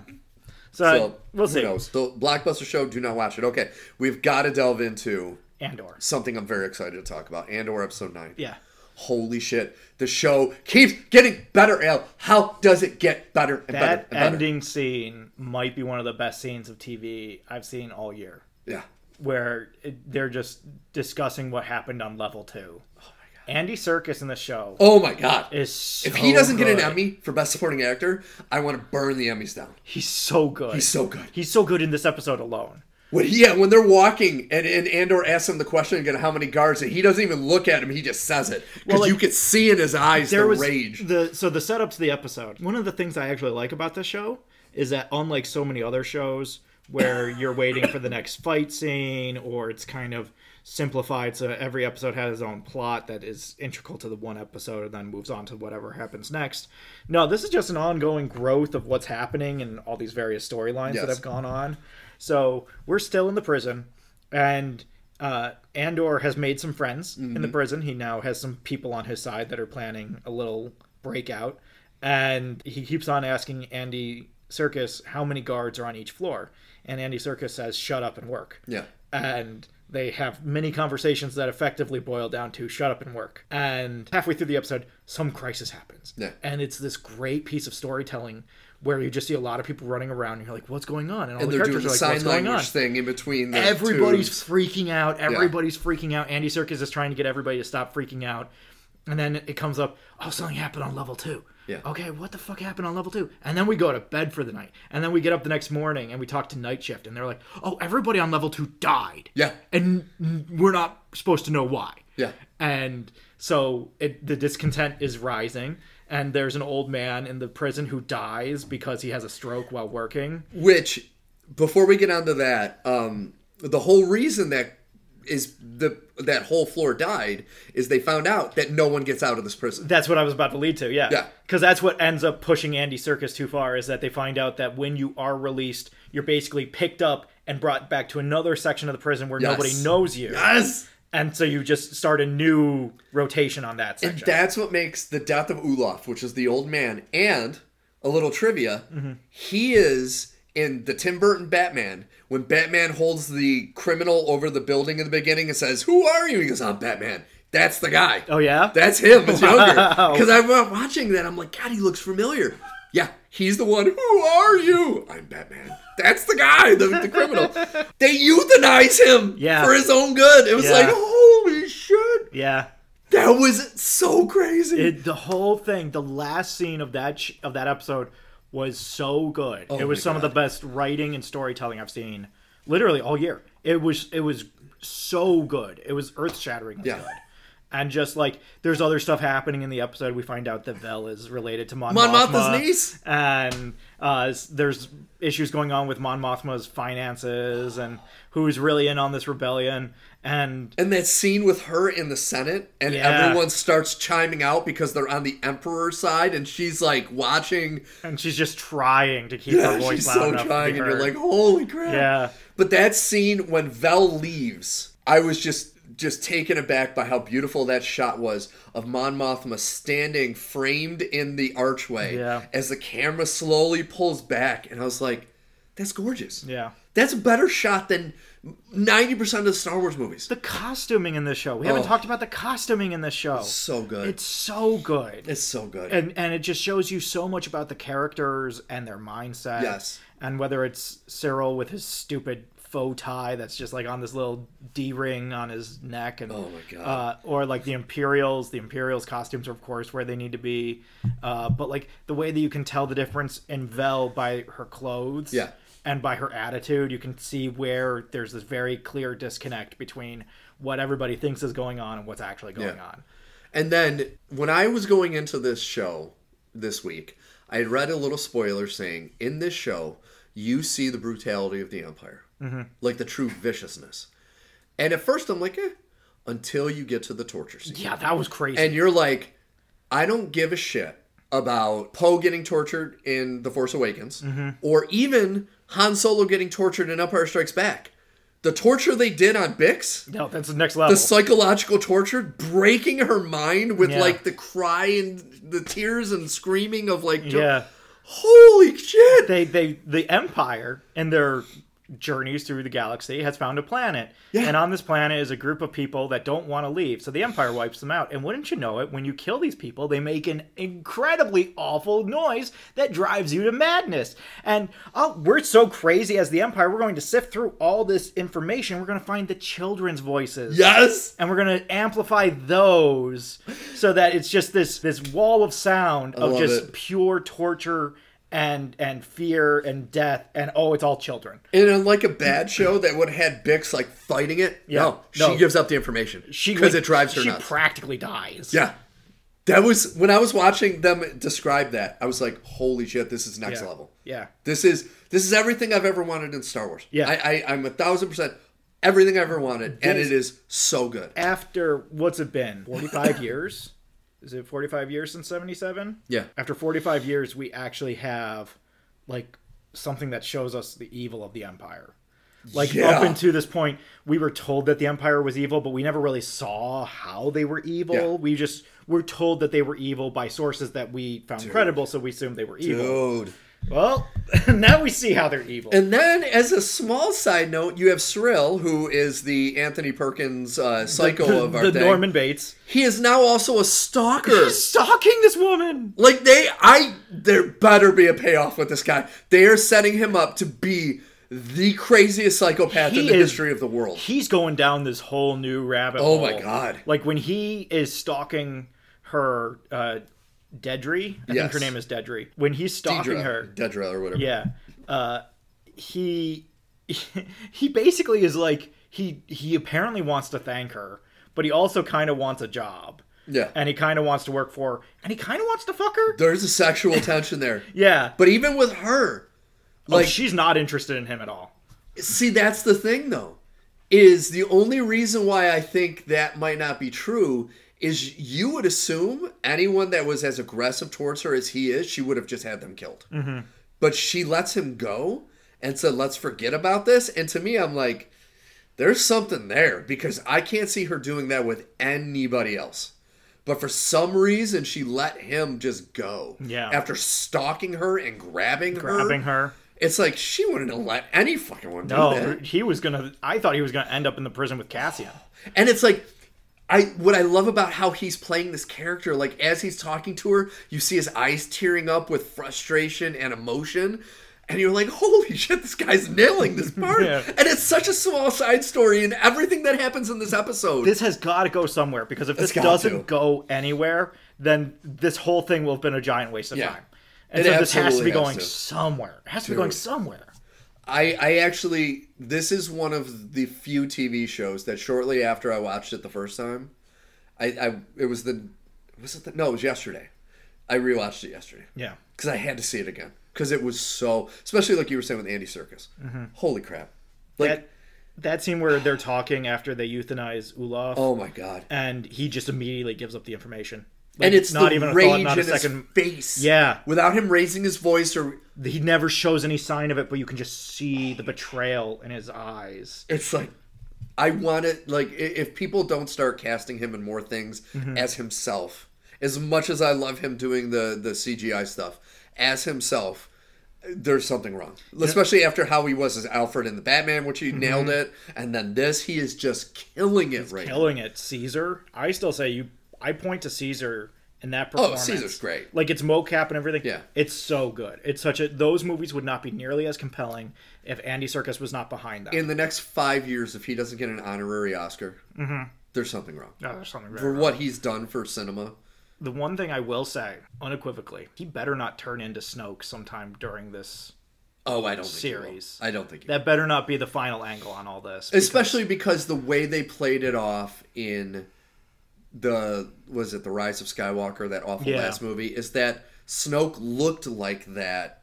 So, So we'll who see. knows? The blockbuster show. Do not watch it. Okay, we've got to delve into Andor. something I'm very excited to talk about. Andor episode nine. Yeah. Holy shit! The show keeps getting better. Al, how does it get better and better That better? ending scene might be one of the best scenes of TV I've seen all year. Yeah. where it, they're just discussing what happened on level two. Oh! Andy Serkis in the show Oh my god! is so If he doesn't get an. Emmy for best supporting actor, I want to burn the Emmys down. he's so good. He's so good. He's so good in this episode alone. When he, yeah, when they're walking and, and Andor asks him the question again, how many guards, and he doesn't even look at him, he just says it because Well, like, you could see in his eyes There the was rage. the so the setup to the episode. One of the things I actually like about this show is that unlike so many other shows where you're waiting for the next fight scene or it's kind of simplified so every episode has its own plot that is integral to the one episode and then moves on to whatever happens next. No, this is just an ongoing growth of what's happening and all these various storylines Yes. that have gone on. So we're still in the prison and uh, Andor has made some friends in the prison. He now has some people on his side that are planning a little breakout, and he keeps on asking Andy Serkis how many guards are on each floor, and Andy Serkis says, "Shut up and work." Yeah. and they have many conversations that effectively boil down to shut up and work. And halfway through the episode, some crisis happens. Yeah. And it's this great piece of storytelling where you just see a lot of people running around and you're like, what's going on? And all And the characters are like, sign what's going on? language thing in between Everybody's freaking out. Everybody's freaking out. Andy Serkis is trying to get everybody to stop freaking out. And then it comes up, oh, something happened on level two. Yeah. Okay, what the fuck happened on level two? And then we go to bed for the night. And then we get up the next morning and we talk to night shift. And they're like, oh, everybody on level two died. Yeah. And we're not supposed to know why. Yeah. And so it, the discontent is rising. And there's an old man in the prison who dies because he has a stroke while working. Which, before we get onto that, um, the whole reason that is the that whole floor died is they found out that no one gets out of this prison. That's what I was about to lead to, yeah. Yeah. Because that's what ends up pushing Andy Serkis too far is that they find out that when you are released, you're basically picked up and brought back to another section of the prison where nobody knows you. Yes. And so you just start a new rotation on that And section. that's what makes the death of Olaf, which is the old man, and a little trivia, Mm-hmm. he is in the Tim Burton Batman. When Batman holds the criminal over the building in the beginning and says, "Who are you?" He goes, "I'm Batman." That's the guy. oh, yeah? That's him. It's younger. Wow. Because I'm watching that. I'm like, God, he looks familiar. Yeah, he's the one. Who are you? I'm Batman. That's the guy, the, the criminal. [LAUGHS] They euthanize him Yeah. for his own good. It was Yeah. like, holy shit. yeah. That was so crazy. It, the whole thing, the last scene of that sh- of that episode was so good. Oh it was some of the best writing and storytelling I've seen literally all year. It was it was so good. It was earth shattering Yeah. good. And just like there's other stuff happening in the episode, we find out that Vel is related to Mon, Mon Mothma, Mothma's niece? and uh, there's issues going on with Mon Mothma's finances and who's really in on this rebellion. And And that scene with her in the Senate, and Yeah. everyone starts chiming out because they're on the Emperor's side, and she's like watching. and she's just trying to keep her voice she's loud so enough trying, and you're like, holy crap. yeah, But that scene when Vel leaves, I was just just taken aback by how beautiful that shot was of Mon Mothma standing framed in the archway Yeah. as the camera slowly pulls back, and I was like, "That's gorgeous. yeah. That's a better shot than ninety percent of the Star Wars movies. The costuming in this show. We haven't Oh. talked about the costuming in this show. So good. It's so good. It's so good. and and it just shows you so much about the characters and their mindset. Yes. And whether it's Syril with his stupid faux tie that's just like on this little D ring on his neck, and Oh my God. uh, or like the Imperials. The Imperials costumes are of course where they need to be, uh, but like the way that you can tell the difference in Vel by her clothes. Yeah. And by her attitude, you can see where there's this very clear disconnect between what everybody thinks is going on and what's actually going Yeah. on. And then when I was going into this show this week, I read a little spoiler saying in this show you see the brutality of the Empire, mm-hmm. like the true viciousness. And at first I'm like, eh, until you get to the torture scene, Yeah, that was crazy. and you're like, I don't give a shit about Poe getting tortured in The Force Awakens, Mm-hmm. or even Han Solo getting tortured in Empire Strikes Back. The torture they did on Bix, no, that's the next level. the psychological torture, breaking her mind with Yeah. like the cry and the tears and screaming of like, yeah. holy shit! they they the empire and their journeys through the galaxy has found a planet. Yeah. and on this planet is a group of people that don't want to leave. So the empire wipes them out. And wouldn't you know it when you kill these people they make an incredibly awful noise that drives you to madness. And oh we're so crazy as the empire we're going to sift through all this information. We're going to find the children's voices. Yes, and we're going to amplify those so that it's just this this wall of sound of just it. pure torture and and fear and death and oh it's all children and unlike a bad show that would have had Bix like fighting it, Yeah. no, she gives up the information she because it drives her she nuts. practically dies Yeah. That was when I was watching them describe that. I was like, "Holy shit, this is next yeah. level. yeah This is this is everything I've ever wanted in Star Wars. Yeah. I, I I'm a thousand percent everything I ever wanted, and it is so good. after what's it been 45 [LAUGHS] years is it 45 years since 77 Yeah. after 45 years we actually have like something that shows us the evil of the empire like Yeah. up until this point we were told that the empire was evil but we never really saw how they were evil Yeah. we just were told that they were evil by sources that we found credible so we assumed they were evil Dude. Well [LAUGHS] now we see how they're evil And then, as a small side note, you have Syril, who is the Anthony Perkins uh, psycho [LAUGHS] the, of our the day. norman bates He is now also a stalker. He's stalking this woman Like they, I, there better be a payoff with this guy. They are setting him up to be the craziest psychopath He in the is- history of the world. he's going down this whole new rabbit hole. Oh hole. my God. Like when he is stalking her, uh, Dedry. I think her name is Dedry. When he's stalking Dedra, her, Dedra or whatever. yeah, uh, he [LAUGHS] he basically is like he he apparently wants to thank her, but he also kind of wants a job. Yeah. And he kind of wants to work for her, and he kind of wants to fuck her. There's a sexual [LAUGHS] tension there. Yeah, But even with her, like like, she's not interested in him at all. see, that's the thing though, is the only reason why I think that might not be true is you would assume anyone that was as aggressive towards her as he is, she would have just had them killed. Mm-hmm. But she lets him go and said, let's forget about this. And to me, I'm like, there's something there because I can't see her doing that with anybody else. But for some reason, she let him just go. Yeah. After stalking her and grabbing, Grabbing her. It's like she wouldn't have let any fucking one do No, he was gonna. I thought he was gonna end up in the prison with Cassian. And it's like I what I love about how he's playing this character, like as he's talking to her, you see his eyes tearing up with frustration and emotion. And you're like, holy shit, this guy's nailing this [LAUGHS] part. Yeah. And it's such a small side story and everything that happens in this episode. This has got to go somewhere because if It's this doesn't to. go anywhere, then this whole thing will have been a giant waste of Yeah. time. And It so this has to be going to. somewhere. It has to be going somewhere. I, I actually this is one of the few TV shows that shortly after I watched it the first time, I, I it was the was it the no it was yesterday. I rewatched it yesterday Yeah. because I had to see it again because it was so especially like you were saying with Andy Serkis. Mm-hmm. Holy crap! Like that that scene where they're talking after they euthanize Olaf, oh my god! and he just immediately gives up the information. and it's not even a thought, rage not a in his second. face. Yeah. without him raising his voice or He never shows any sign of it, but you can just see the betrayal in his eyes. it's like I want it like if people don't start casting him in more things Mm-hmm. as himself, as much as I love him doing the the CGI stuff as himself, there's something wrong. Especially after how he was as Alfred in the Batman, which he nailed it, and then this he is just killing it right. now. Killing it, Caesar. I still say you. I point to Caesar in that performance. Oh. Caesar's great. Like it's mocap and everything. Yeah. it's so good. It's such a. Those movies would not be nearly as compelling if Andy Serkis was not behind them. In the next five years, if he doesn't get an honorary Oscar, mm-hmm. there's something wrong. Oh, there's something For wrong. what he's done for cinema, The one thing I will say, unequivocally, he better not turn into Snoke sometime during this. oh, I don't think he will. Series. I don't think he That better not be the final angle on all this. especially because the way they played it off in the was it the rise of skywalker that awful Yeah. last movie? Is that snoke looked like that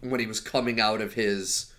when he was coming out of his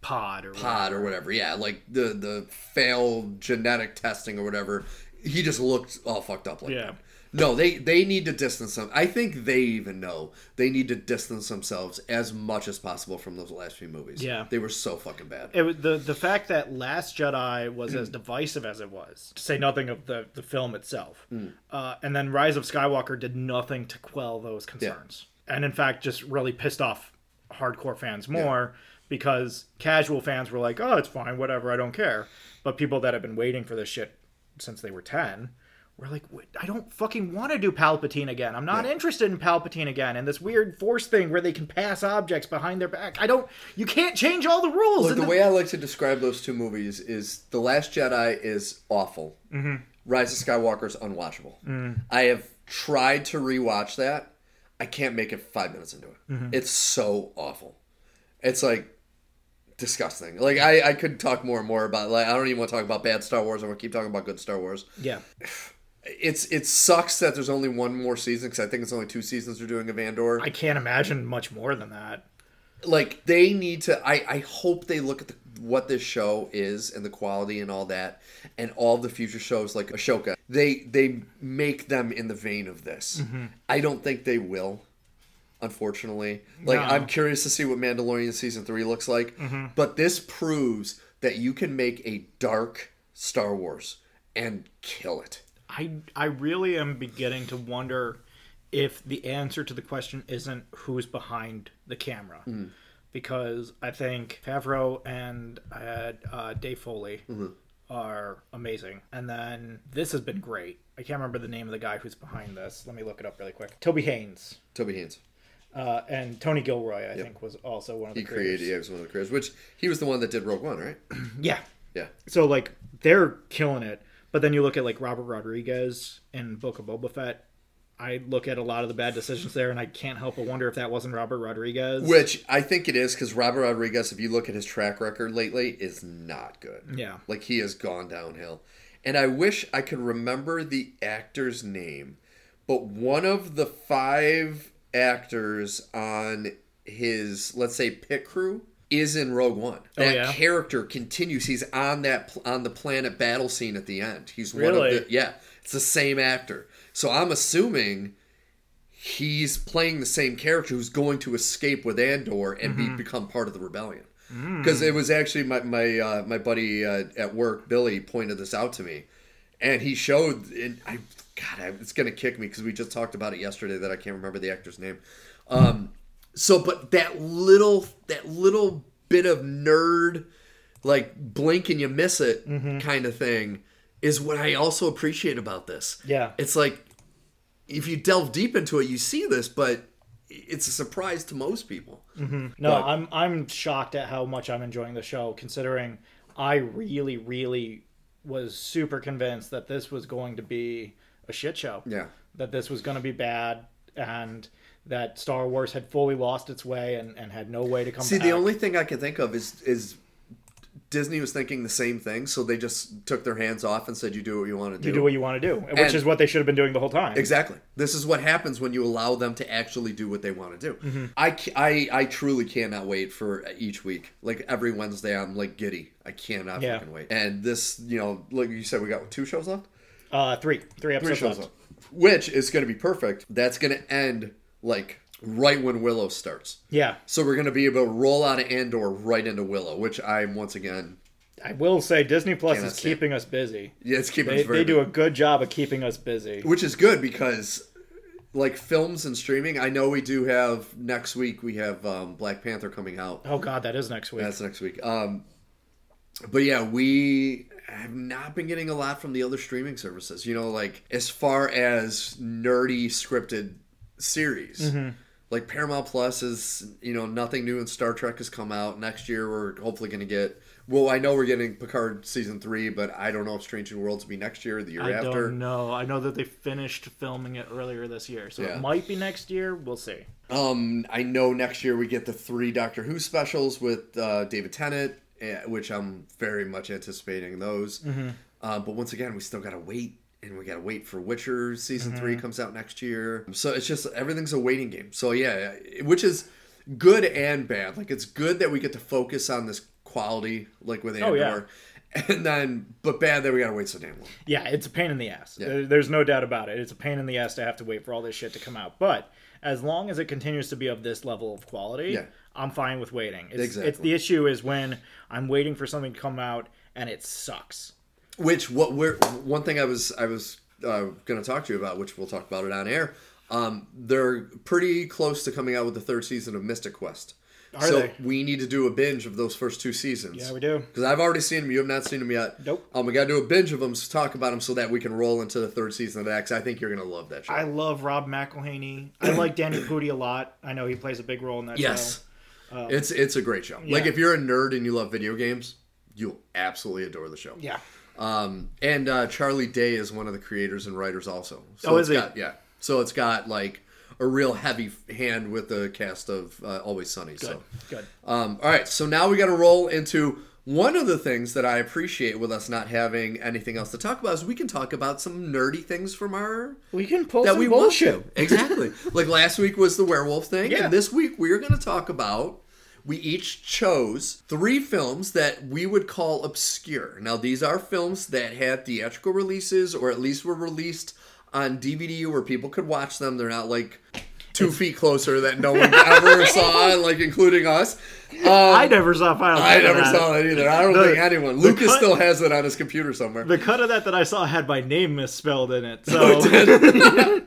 pod or pod or whatever. yeah like the the failed genetic testing or whatever. He just looked all fucked up like Yeah. that no they they need to distance them. I think they even know they need to distance themselves as much as possible from those last few movies. Yeah. they were so fucking bad. It the the fact that Last Jedi was as divisive as it was, to say nothing of the the film itself, uh, and then Rise of Skywalker did nothing to quell those concerns, and in fact just really pissed off hardcore fans more because casual fans were like, "Oh, it's fine, whatever, I don't care," but people that have been waiting for this shit since they were ten. Were like, I don't fucking want to do Palpatine again. I'm not Yeah. interested in Palpatine again. And this weird force thing where they can pass objects behind their back. I don't. You can't change all the rules. Look, the the- way I like to describe those two movies is The Last Jedi is awful. Mm-hmm. Rise of Skywalker is unwatchable. I have tried to rewatch that. I can't make it five minutes into it. It's so awful. It's like disgusting. Like I, I could talk more and more about. Like I don't even want to talk about bad Star Wars. I want to keep talking about good Star Wars. yeah. [SIGHS] It's it sucks that there's only one more season because I think it's only two seasons they're doing of Andor. I can't imagine much more than that. like they need to i i hope they look at the, what this show is and the quality and all that and all the future shows like Ahsoka they they make them in the vein of this mm-hmm. i don't think they will unfortunately like No. i'm curious to see what mandalorian season 3 looks like mm-hmm. but this proves that you can make a dark star wars and kill it I I really am beginning to wonder if the answer to the question isn't who's behind the camera. Because I think Favreau and uh, uh, Dave Filoni are amazing. And then this has been great. I can't remember the name of the guy who's behind this. Let me look it up really quick. Toby Haynes. toby haynes Uh, and Tony Gilroy, I think, was also one of the he creators. created yeah, he was one of the creators which he was the one that did rogue one right [CLEARS THROAT] Yeah. yeah So like they're killing it, but then you look at like Robert Rodriguez in Book of Boba Fett. I look at a lot of the bad decisions there, and I can't help but wonder if that wasn't Robert Rodriguez. Which I think it is because Robert Rodriguez, if you look at his track record lately, is not good. Yeah. Like he has gone downhill. And I wish I could remember the actor's name, but one of the five actors on his, let's say, pit crew is in Rogue One. That yeah? character continues. He's on that pl- on the planet battle scene at the end. He's one Really? of the yeah. It's the same actor. So I'm assuming he's playing the same character who's going to escape with Andor and be, become part of the rebellion. Because it was actually my my uh, my buddy uh, at work, Billy, pointed this out to me, and he showed. And I, God, I, it's gonna kick me because we just talked about it yesterday that I can't remember the actor's name. Um, so, but that little that little bit of nerd, like blink and you miss it mm-hmm. kind of thing, is what I also appreciate about this. Yeah. It's like if you delve deep into it, you see this, but it's a surprise to most people. Mm-hmm. no, but- I'm I'm shocked at how much I'm enjoying the show, considering I really, really was super convinced that this was going to be a shit show. Yeah. That this was going to be bad, and that Star Wars had fully lost its way and, and had no way to come See, back. the only thing I can think of is is Disney was thinking the same thing, so they just took their hands off and said, "You do what you want to do." You do what you want to do, which And- is what they should have been doing the whole time. Exactly. This is what happens when you allow them to actually do what they want to do. Mm-hmm. I, I, I truly cannot wait for each week. Like every Wednesday, I'm like giddy. I cannot Yeah. fucking wait. And this, you know, like you said, we got two shows left. Uh, three, three episodes shows left. left, which is going to be perfect. That's going to end like right when Willow starts. Yeah, So we're going to be able to roll out of Andor right into Willow, which I'm once again, I will say Disney Plus is stand. keeping us busy. yeah, it's keeping They, us very they do a good job of keeping us busy. which is good because like films and streaming i know we do have next week we have um, black panther coming out Oh God, that is next week. that's next week um, but yeah we have not been getting a lot from the other streaming services you know like as far as nerdy scripted series like paramount plus is you know nothing new and star trek has come out next year we're hopefully going to get well i know we're getting picard season three but i don't know if strange new worlds will be next year or the year I after don't know. I know that they finished filming it earlier this year, so Yeah. it might be next year. We'll see. Um, I know next year we get the three Doctor Who specials with uh, David Tennant, eh, which I'm very much anticipating those. Mm-hmm. Uh, but once again, we still gotta wait, and we gotta wait for Witcher season three Mm-hmm. comes out next year. So it's just everything's a waiting game. So yeah, which is good and bad. Like it's good that we get to focus on this quality, like with Andor. Oh, yeah. [LAUGHS] And then, but bad that we gotta wait so damn long. Yeah, it's a pain in the ass. Yeah. There's no doubt about it. It's a pain in the ass to have to wait for all this shit to come out. But as long as it continues to be of this level of quality, Yeah. I'm fine with waiting. It's, Exactly. it's the issue is when I'm waiting for something to come out and it sucks. Which what we're one thing I was I was uh, going to talk to you about, which we'll talk about it on air. Um, they're pretty close to coming out with the third season of Mythic Quest. Are so they? we need to do a binge of those first two seasons. Yeah, we do. Because I've already seen them. You have not seen them yet. Nope. Um, we got to do a binge of them to talk about them so that we can roll into the third season of that. Because I think you're going to love that show. I love Rob McElhenney. I like Danny Pudi a lot. I know he plays a big role in that yes. show. it's it's a great show. Like if you're a nerd and you love video games, you'll absolutely adore the show. Yeah. Um, and uh, Charlie Day is one of the creators and writers also. So Oh, it's is he? Got, yeah. So it's got like a real heavy hand with the cast of uh, Always Sunny. Good. So, Good. um, all right. So now we got to roll into one of the things that I appreciate with us not having anything else to talk about is we can talk about some nerdy things from our We can pull that some we bullshit. want to. Exactly. like last week was the werewolf thing, Yeah. and this week we're going to talk about. We each chose three films that we would call obscure. Now, these are films that had theatrical releases, or at least were released on DVD where people could watch them. They're not like two feet closer that no one ever [LAUGHS] saw, like including us. Um, I never saw Final I never that. saw that either. I don't The- think anyone. Lucas cut- still has it on his computer somewhere. The cut of that that I saw had my name misspelled in it. [LAUGHS] So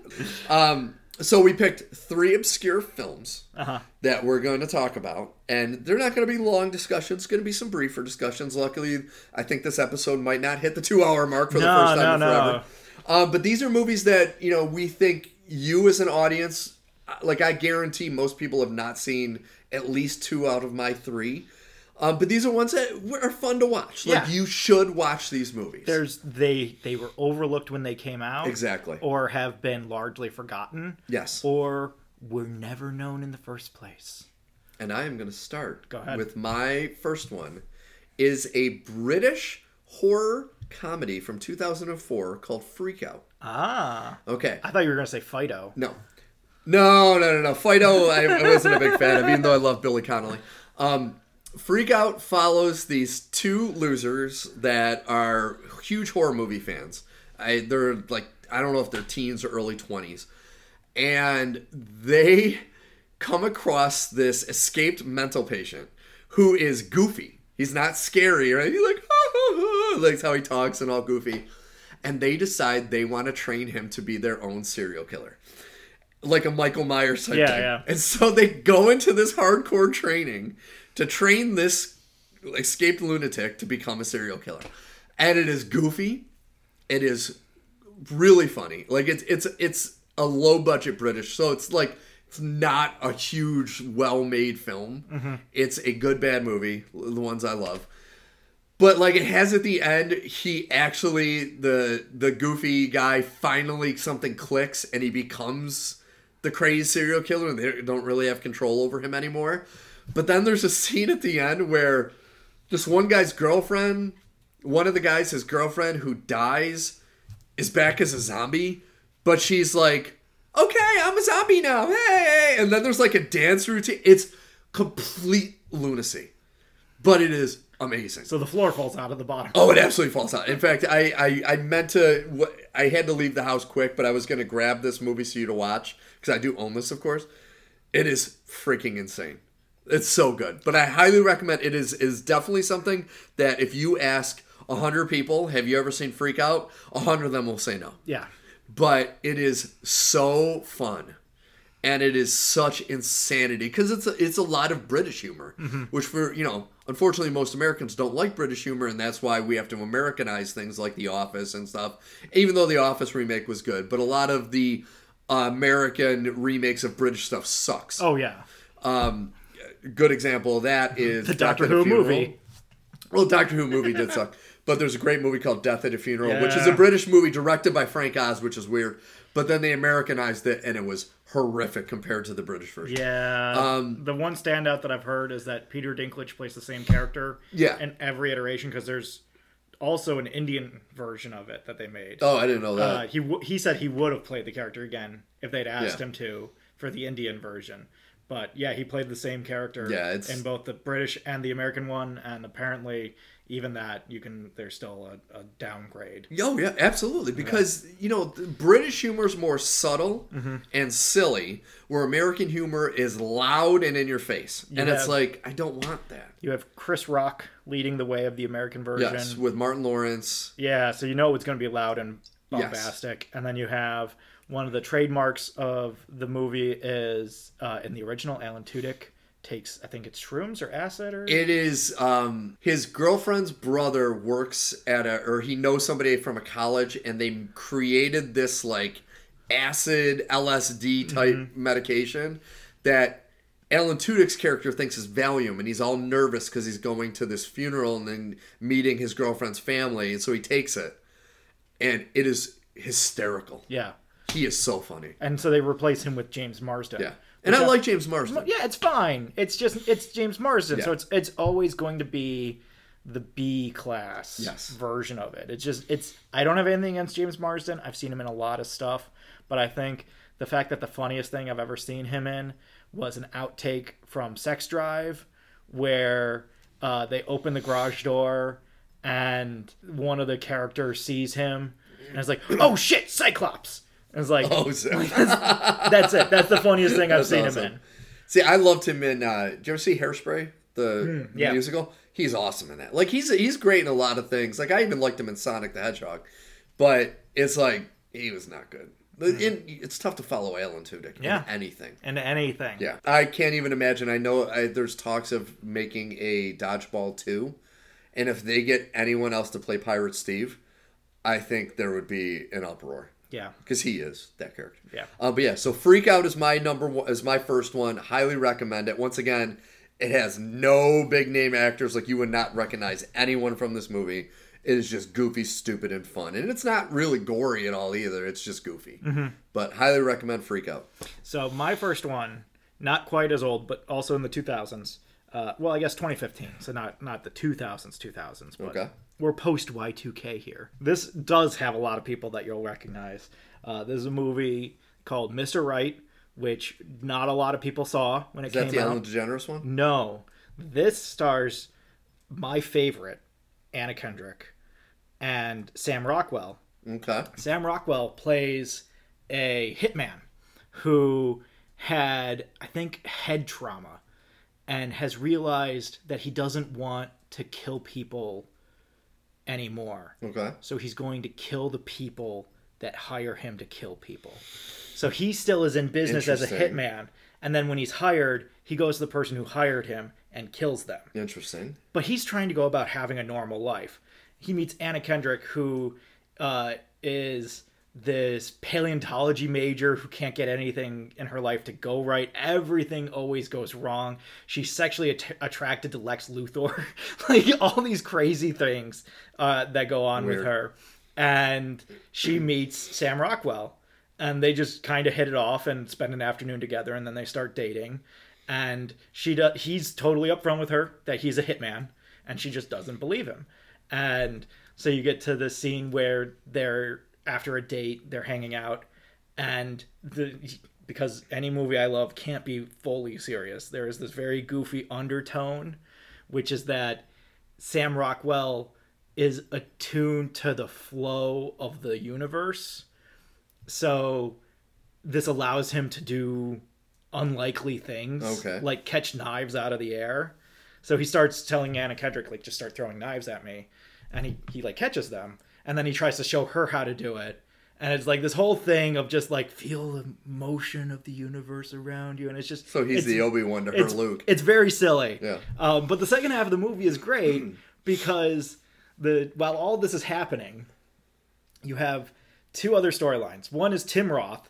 [LAUGHS] Um, so we picked three obscure films Uh-huh. that we're going to talk about, and they're not going to be long discussions. Going to be some briefer discussions. Luckily, I think this episode might not hit the two-hour mark for the first time no, in no. forever. Um, but these are movies that you know we think you as an audience, like I guarantee, most people have not seen at least two out of my three. Um, but these are ones that are fun to watch. Like Yeah. you should watch these movies. there's they they were overlooked when they came out. Exactly. Or have been largely forgotten. yes. Or were never known in the first place. and I am going to start Go ahead. with my first one is a British horror comedy from 2004 called Freak Out. Ah. Okay. I thought you were gonna say Fido. No. No, no, no, no. Fido, I, I wasn't a big fan of, even though I love Billy Connolly. Um, Freak Out follows these two losers that are huge horror movie fans. I, they're like, I don't know if they're teens or early 20s. And they come across this escaped mental patient who is goofy. He's not scary, right? He's like, like how he talks and all goofy. And they decide they want to train him to be their own serial killer like a Michael Myers type Yeah, thing. yeah. And so they go into this hardcore training to train this escaped lunatic to become a serial killer. And it is goofy. It is really funny. Like it's it's it's a low budget British, so it's like it's not a huge well made film. Mm-hmm. It's a good bad movie, the ones I love. But like it has at the end, he actually the the goofy guy finally something clicks and he becomes the crazy serial killer and they don't really have control over him anymore. But then there's a scene at the end where this one guy's girlfriend, one of the guys, his girlfriend who dies, is back as a zombie, but she's like, okay, I'm a zombie now. Hey, and then there's like a dance routine. It's complete lunacy, but it is amazing. So the floor falls out of the bottom. Oh, it absolutely falls out. In fact, I, I, I meant to. I had to leave the house quick, but I was going to grab this movie for you to watch because I do own this, of course. It is freaking insane. It's so good, but I highly recommend. It is is definitely something that if you ask hundred people, have you ever seen Freak Out? hundred of them will say no. Yeah. But it is so fun and it is such insanity because it's a, it's a lot of British humor, which for you know, unfortunately, most Americans don't like British humor, and that's why we have to Americanize things like The Office and stuff. Even though The Office remake was good, but a lot of the uh, American remakes of British stuff sucks. Oh yeah. Um, good example of that is The Doctor Who Funeral. movie. Well, Doctor Who movie did suck, [LAUGHS] but there's a great movie called Death at a Funeral, which is a British movie directed by Frank Oz, which is weird. But then they Americanized it, and it was horrific compared to the British version. Yeah. Um, the one standout that I've heard is that Peter Dinklage plays the same character. Yeah. In every iteration, because there's also an Indian version of it that they made. Oh, I didn't know that. Uh, he w- he said he would have played the character again if they'd asked Yeah. him to for the Indian version. But yeah, he played the same character Yeah, it's- in both the British and the American one, and apparently even that you can there's still a, a downgrade. Oh yeah, absolutely. Because you know, the British humor is more subtle Mm-hmm. and silly, where American humor is loud and in your face, and it's like I don't want that. You have Chris Rock leading the way of the American version. Yes, with Martin Lawrence. Yeah, so you know it's going to be loud and Yes. bombastic. And then you have one of the trademarks of the movie is uh, in the original, Alan Tudyk takes, I think it's shrooms or acid or. It is um, his girlfriend's brother works at a, or he knows somebody from a college, and they created this like acid LSD type Mm-hmm. medication that Alan Tudyk's character thinks is Valium, and he's all nervous because he's going to this funeral and then meeting his girlfriend's family, and so he takes it, and it is hysterical. yeah. He is so funny. And so they replace him with James Marsden. Yeah, and I like James Marsden. Yeah, it's fine. It's just it's James Marsden, so it's it's always going to be the B class Yes. version of it. It's just it's I don't have anything against James Marsden. I've seen him in a lot of stuff, but I think the fact that the funniest thing I've ever seen him in was an outtake from Sex Drive where uh, they open the garage door and one of the characters sees him and is like, "Oh shit, Cyclops!" And it's like, Oh, so- [LAUGHS] "That's it. That's the funniest thing I've That's seen awesome. him in." See, I loved him in. Uh, did you ever see Hairspray, the Hmm, yeah. musical? He's awesome in that. Like he's he's great in a lot of things. Like I even liked him in Sonic the Hedgehog, but it's like he was not good. In- it's tough to follow Alan Tudyk. Yeah. in anything. And anything. Yeah, I can't even imagine. I know I, there's talks of making a Dodgeball two, and if they get anyone else to play Pirate Steve, I think there would be an uproar Yeah. because he is that character. Yeah. Uh, but yeah, so Freak Out is my number one, is my first one. Highly recommend it. Once again, it has no big name actors. Like you would not recognize anyone from this movie. It is just goofy, stupid, and fun, and it's not really gory at all either. It's just goofy. Mm-hmm. But highly recommend Freak Out. So my first one, not quite as old, but also in the 2000s. Uh, well, I guess 2015. So not not the 2000s, 2000s. But Okay. We're post Y2K here. This does have a lot of people that you'll recognize. Uh, is a movie called Mr. Right, which not a lot of people saw when it Is that came the out. Ellen DeGeneres one? No, this stars my favorite, Anna Kendrick, and Sam Rockwell. Okay. Sam Rockwell plays a hitman who had, I think, head trauma and has realized that he doesn't want to kill people anymore. Okay. So he's going to kill the people that hire him to kill people. So he still is in business as a hitman. And then when he's hired, he goes to the person who hired him and kills them Interesting. but he's trying to go about having a normal life. He meets Anna Kendrick, who uh, is this paleontology major who can't get anything in her life to go right. Everything always goes wrong. She's sexually at- attracted to Lex Luthor. [LAUGHS] like all these crazy things uh, that go on with her. And she [CLEARS THROAT] meets Sam Rockwell. And they just kind of hit it off and spend an afternoon together, and then they start dating and she does he's totally upfront with her that he's a hitman and she just doesn't believe him. And so you get to the scene where they're after a date, they're hanging out, and the because any movie I love can't be fully serious. There is this very goofy undertone, which is that Sam Rockwell is attuned to the flow of the universe. So this allows him to do unlikely things, Okay. like catch knives out of the air. So he starts telling Anna Kendrick, like, just start throwing knives at me. And he, he like catches them. And then he tries to show her how to do it. And it's like this whole thing of just like feel the motion of the universe around you. And it's just So he's the Obi Wan to her it's, Luke. It's very silly. Yeah. Um, but the second half of the movie is great because the while all this is happening, you have two other storylines. One is Tim Roth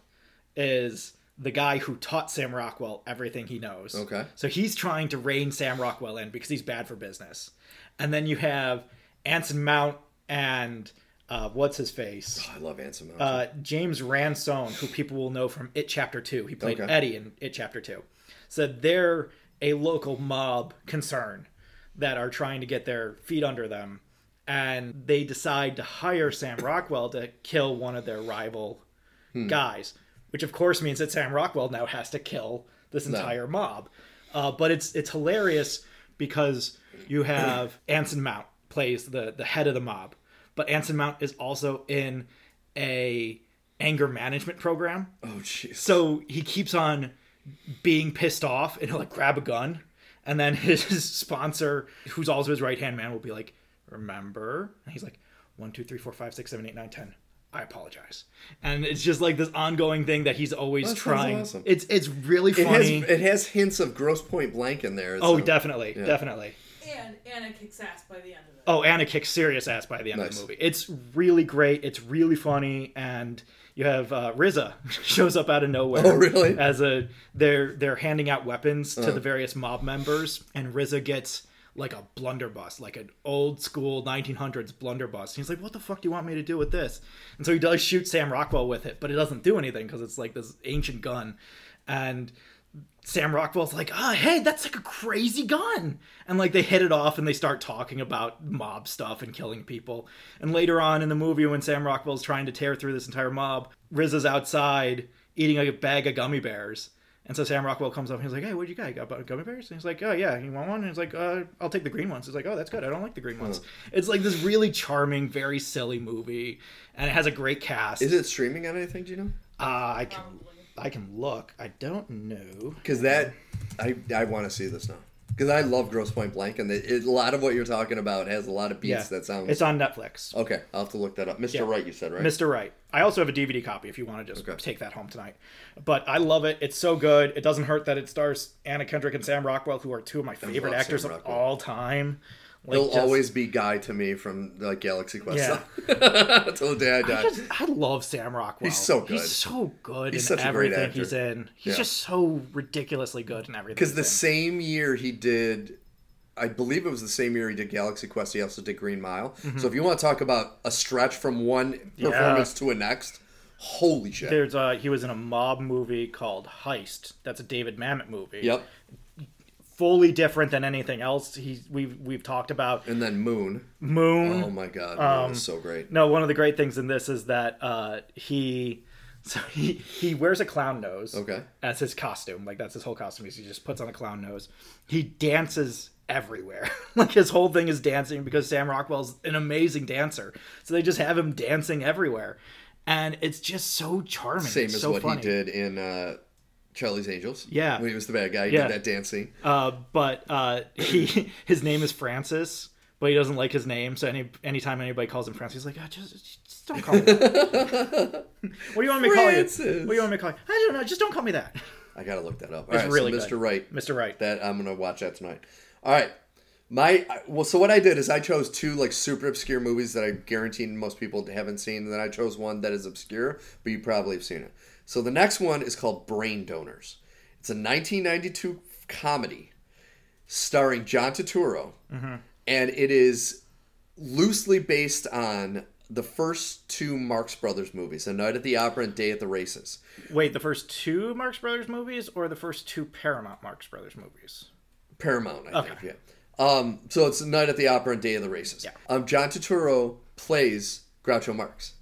is the guy who taught Sam Rockwell everything he knows. Okay. So he's trying to rein Sam Rockwell in because he's bad for business. And then you have Anson Mount and uh, what's his face? I love Anson Mount. uh, James Ransone, who people will know from It Chapter 2. He played Okay. Eddie in It Chapter 2. So they're a local mob concern that are trying to get their feet under them. And they decide to hire Sam Rockwell to kill one of their rival guys, which of course means that Sam Rockwell now has to kill this entire mob. Uh, but it's it's hilarious because you have Anson Mount plays the the head of the mob, but Anson Mount is also in a anger management program. oh jeez. So he keeps on being pissed off and he'll like grab a gun. And then [LAUGHS] his sponsor, who's also his right hand man, will be like, Remember? And he's like, one, two, three, four, five, six, seven, eight, nine, ten. I apologize. And it's just like this ongoing thing that he's always That trying. awesome. It's it's really It has funny. it has hints of Grosse Pointe Blank in there. oh, so- definitely, definitely. And Anna kicks ass by the end of it. Oh, Anna kicks serious ass by the end of the movie. It's really great. It's really funny, and you have uh, RZA [LAUGHS] shows up out of nowhere. Oh, really? Uh-huh. As a they're they're handing out weapons to the various mob members, and RZA gets like a blunderbuss, like an old school 1900s blunderbuss. He's like, "What the fuck do you want me to do with this?" And so he does shoot Sam Rockwell with it, but it doesn't do anything because it's like this ancient gun, and Sam Rockwell's like, ah, hey, that's like a crazy gun. And like they hit it off and they start talking about mob stuff and killing people. And later on in the movie, when Sam Rockwell's trying to tear through this entire mob, Riz is outside eating a bag of gummy bears. And so Sam Rockwell comes up and he's like, hey, what'd you got? You got bu- gummy bears? And he's like, oh, yeah, you want one? And he's like, uh, I'll take the green ones. He's like, oh, that's good. I don't like the green ones. It's like this really charming, very silly movie. And it has a great cast. Is it streaming on anything? Do you know? Uh, I can, Probably. I can look. I don't know. Because that, I I want to see this now. Because I love Grosse Pointe Blank, and it, it- a lot of what you're talking about has a lot of beats that sound. It's on Netflix. okay, I'll have to look that up. Mr. Yeah. Wright, you said right? Mr. Right. I also have a DVD copy if you want to just Okay. take that home tonight. But I love it. It's so good. It doesn't hurt that it stars Anna Kendrick and Sam Rockwell, who are two of my favorite actors of all time. Like, He'll just- always be Guy to me from like Galaxy Quest Yeah. [LAUGHS] until the day I I, die. just, I love Sam Rockwell. He's so good. He's so good He's in such a great everything he's in. He's Yeah. just so ridiculously good in everything. Because the in. same year he did, I believe it was the same year he did Galaxy Quest. He also did Green Mile. So if you want to talk about a stretch from one Mm-hmm. Yeah. performance to a next, holy shit! There's uh he was in a mob movie called Heist. That's a David Mamet movie. Yep. Fully different than anything else he's we've we've talked about. And then Moon. Moon. Oh my god, Um, Moon was so great. No, one of the great things in this is that uh, he so [LAUGHS] he he wears a clown nose Okay. as his costume. Like that's his whole costume. He just puts on a clown nose. He dances everywhere. [LAUGHS] like his whole thing is dancing because Sam Rockwell's an amazing dancer. So they just have him dancing everywhere, and it's just so charming. Same as so what funny. he did in uh, Charlie's Angels. Yeah. when he was the bad guy, he Yeah. did that dance scene. Uh, but uh, he [LAUGHS] his name is Francis, but he doesn't like his name. So any anytime anybody calls him Francis, he's like, oh, just, just don't call me that. [LAUGHS] what do you want me to call you? What do you want me to call you? I don't know. Just don't call me that. I gotta look that up. It's All right, really so Mr. good. Wright. Mr. Wright. That I'm gonna watch that tonight. All right. My well, so what I did is I chose two like super obscure movies that I guarantee most people haven't seen, and then I chose one that is obscure, but you probably have seen it. So the next one is called Brain Donors. It's a 1992 comedy starring John Turturro, Mm-hmm. and it is loosely based on the first two Marx Brothers movies, A Night at the Opera and Day at the Races. Wait, the first two Marx Brothers movies or the first two Paramount Marx Brothers movies? Paramount, I Okay. think. Yeah. Um, so it's A Night at the Opera and Day of the Races. Yeah. Um, John Turturro plays Groucho Marx.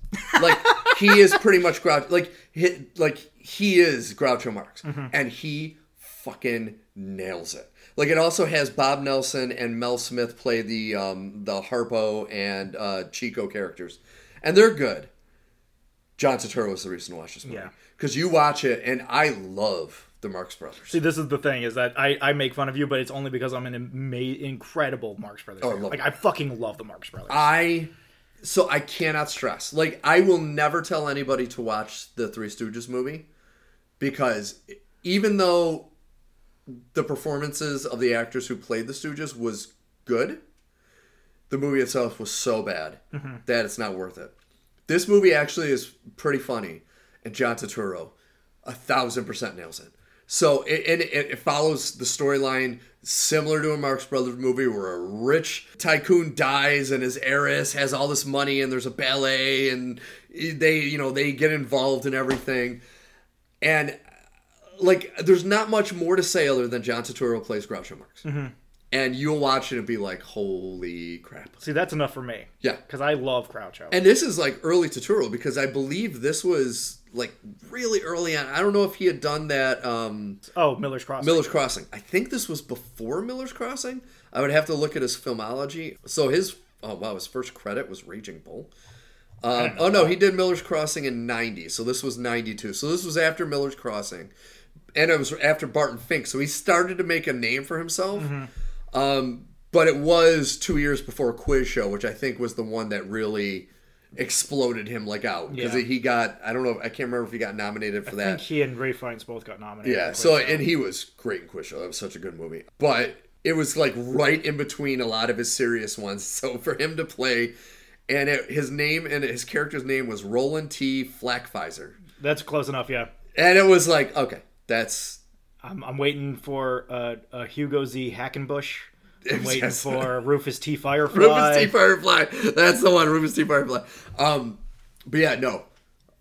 Like [LAUGHS] he is pretty much Groucho. Like he, like he is Groucho Marx, Mm-hmm. and he fucking nails it. Like it also has Bob Nelson and Mel Smith play the um, the Harpo and uh, Chico characters, and they're good. John Turturro is the reason to watch this movie Yeah. because you watch it, and I love the Marx Brothers. See, this is the thing is that I, I make fun of you, but it's only because I'm an ama- incredible Marx Brothers. Oh, I like it. I fucking love the Marx Brothers. I so I cannot stress. Like I will never tell anybody to watch the Three Stooges movie because even though the performances of the actors who played the Stooges was good, the movie itself was so bad mm-hmm. that it's not worth it. This movie actually is pretty funny, and John Turturro, a thousand percent nails it. So it, and it, it follows the storyline similar to a Marx Brothers movie where a rich tycoon dies and his heiress has all this money and there's a ballet and they you know they get involved in everything. And like there's not much more to say other than John Turturro plays Groucho Marx mm-hmm. And you'll watch it and be like holy crap See, that's enough for me. yeah Because I love Groucho. and this is like early Turturro because I believe this was like really early on. I don't know if he had done that um, oh, Miller's Crossing. Miller's Crossing. I think this was before Miller's Crossing. I would have to look at his filmology. So his oh wow, his first credit was Raging Bull. Um, oh no, he did Miller's Crossing in '90, so this was '92. So this was after Miller's Crossing, and it was after Barton Fink. So he started to make a name for himself. Um, but it was two years before Quiz Show, which I think was the one that really exploded him like out because Yeah. he got I don't know I can't remember if he got nominated for I that. think he and Ralph Fiennes both got nominated. Yeah, so Show. and he was great in Quiz Show. That was such a good movie. But it was like right in between a lot of his serious ones. [LAUGHS] So for him to play, and it, his name and his character's name was Roland T. Flakfizer, that's close enough. Yeah, and it was like okay, that's I'm, I'm waiting for uh, uh, Hugo Z. Hackenbush. I'm waiting Yes. for [LAUGHS] Rufus T. Firefly. Rufus T. Firefly. That's the one, Rufus T. Firefly. Um, but yeah, no,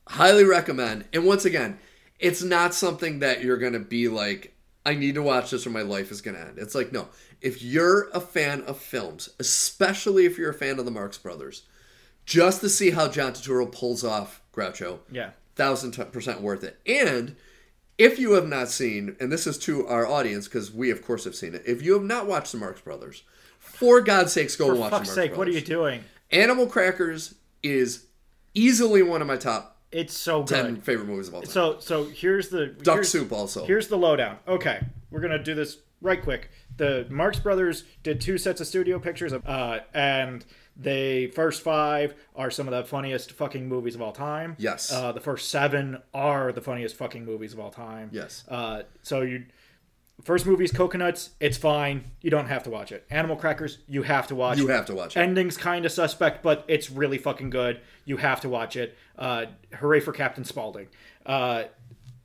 highly recommend. And once again, it's not something that you're gonna be like, I need to watch this or my life is gonna end. It's like no, if you're a fan of films, especially if you're a fan of the Marx Brothers, just to see how John Turturro pulls off Groucho, Yeah. thousand percent worth it. And if you have not seen, and this is to our audience because we of course have seen it. If you have not watched the Marx Brothers, for God's sakes, go For and watch fuck's the Marx sake, Brothers. what are you doing? Animal Crackers is easily one of my top It's so good. ten favorite movies of all time. So so here's the Duck here's- Soup also. Here's the lowdown. Okay, we're gonna do this right quick. The Marx Brothers did two sets of studio pictures, uh, and they first five are some of the funniest fucking movies of all time. Yes. Uh, the first seven are the funniest fucking movies of all time. Yes. Uh, so you. First movie's Cocoanuts. It's fine. You don't have to watch it. Animal Crackers. You have to watch. You it. have to watch it. Ending's kind of suspect, but it's really fucking good. You have to watch it. Uh, hooray for Captain Spaulding. Uh,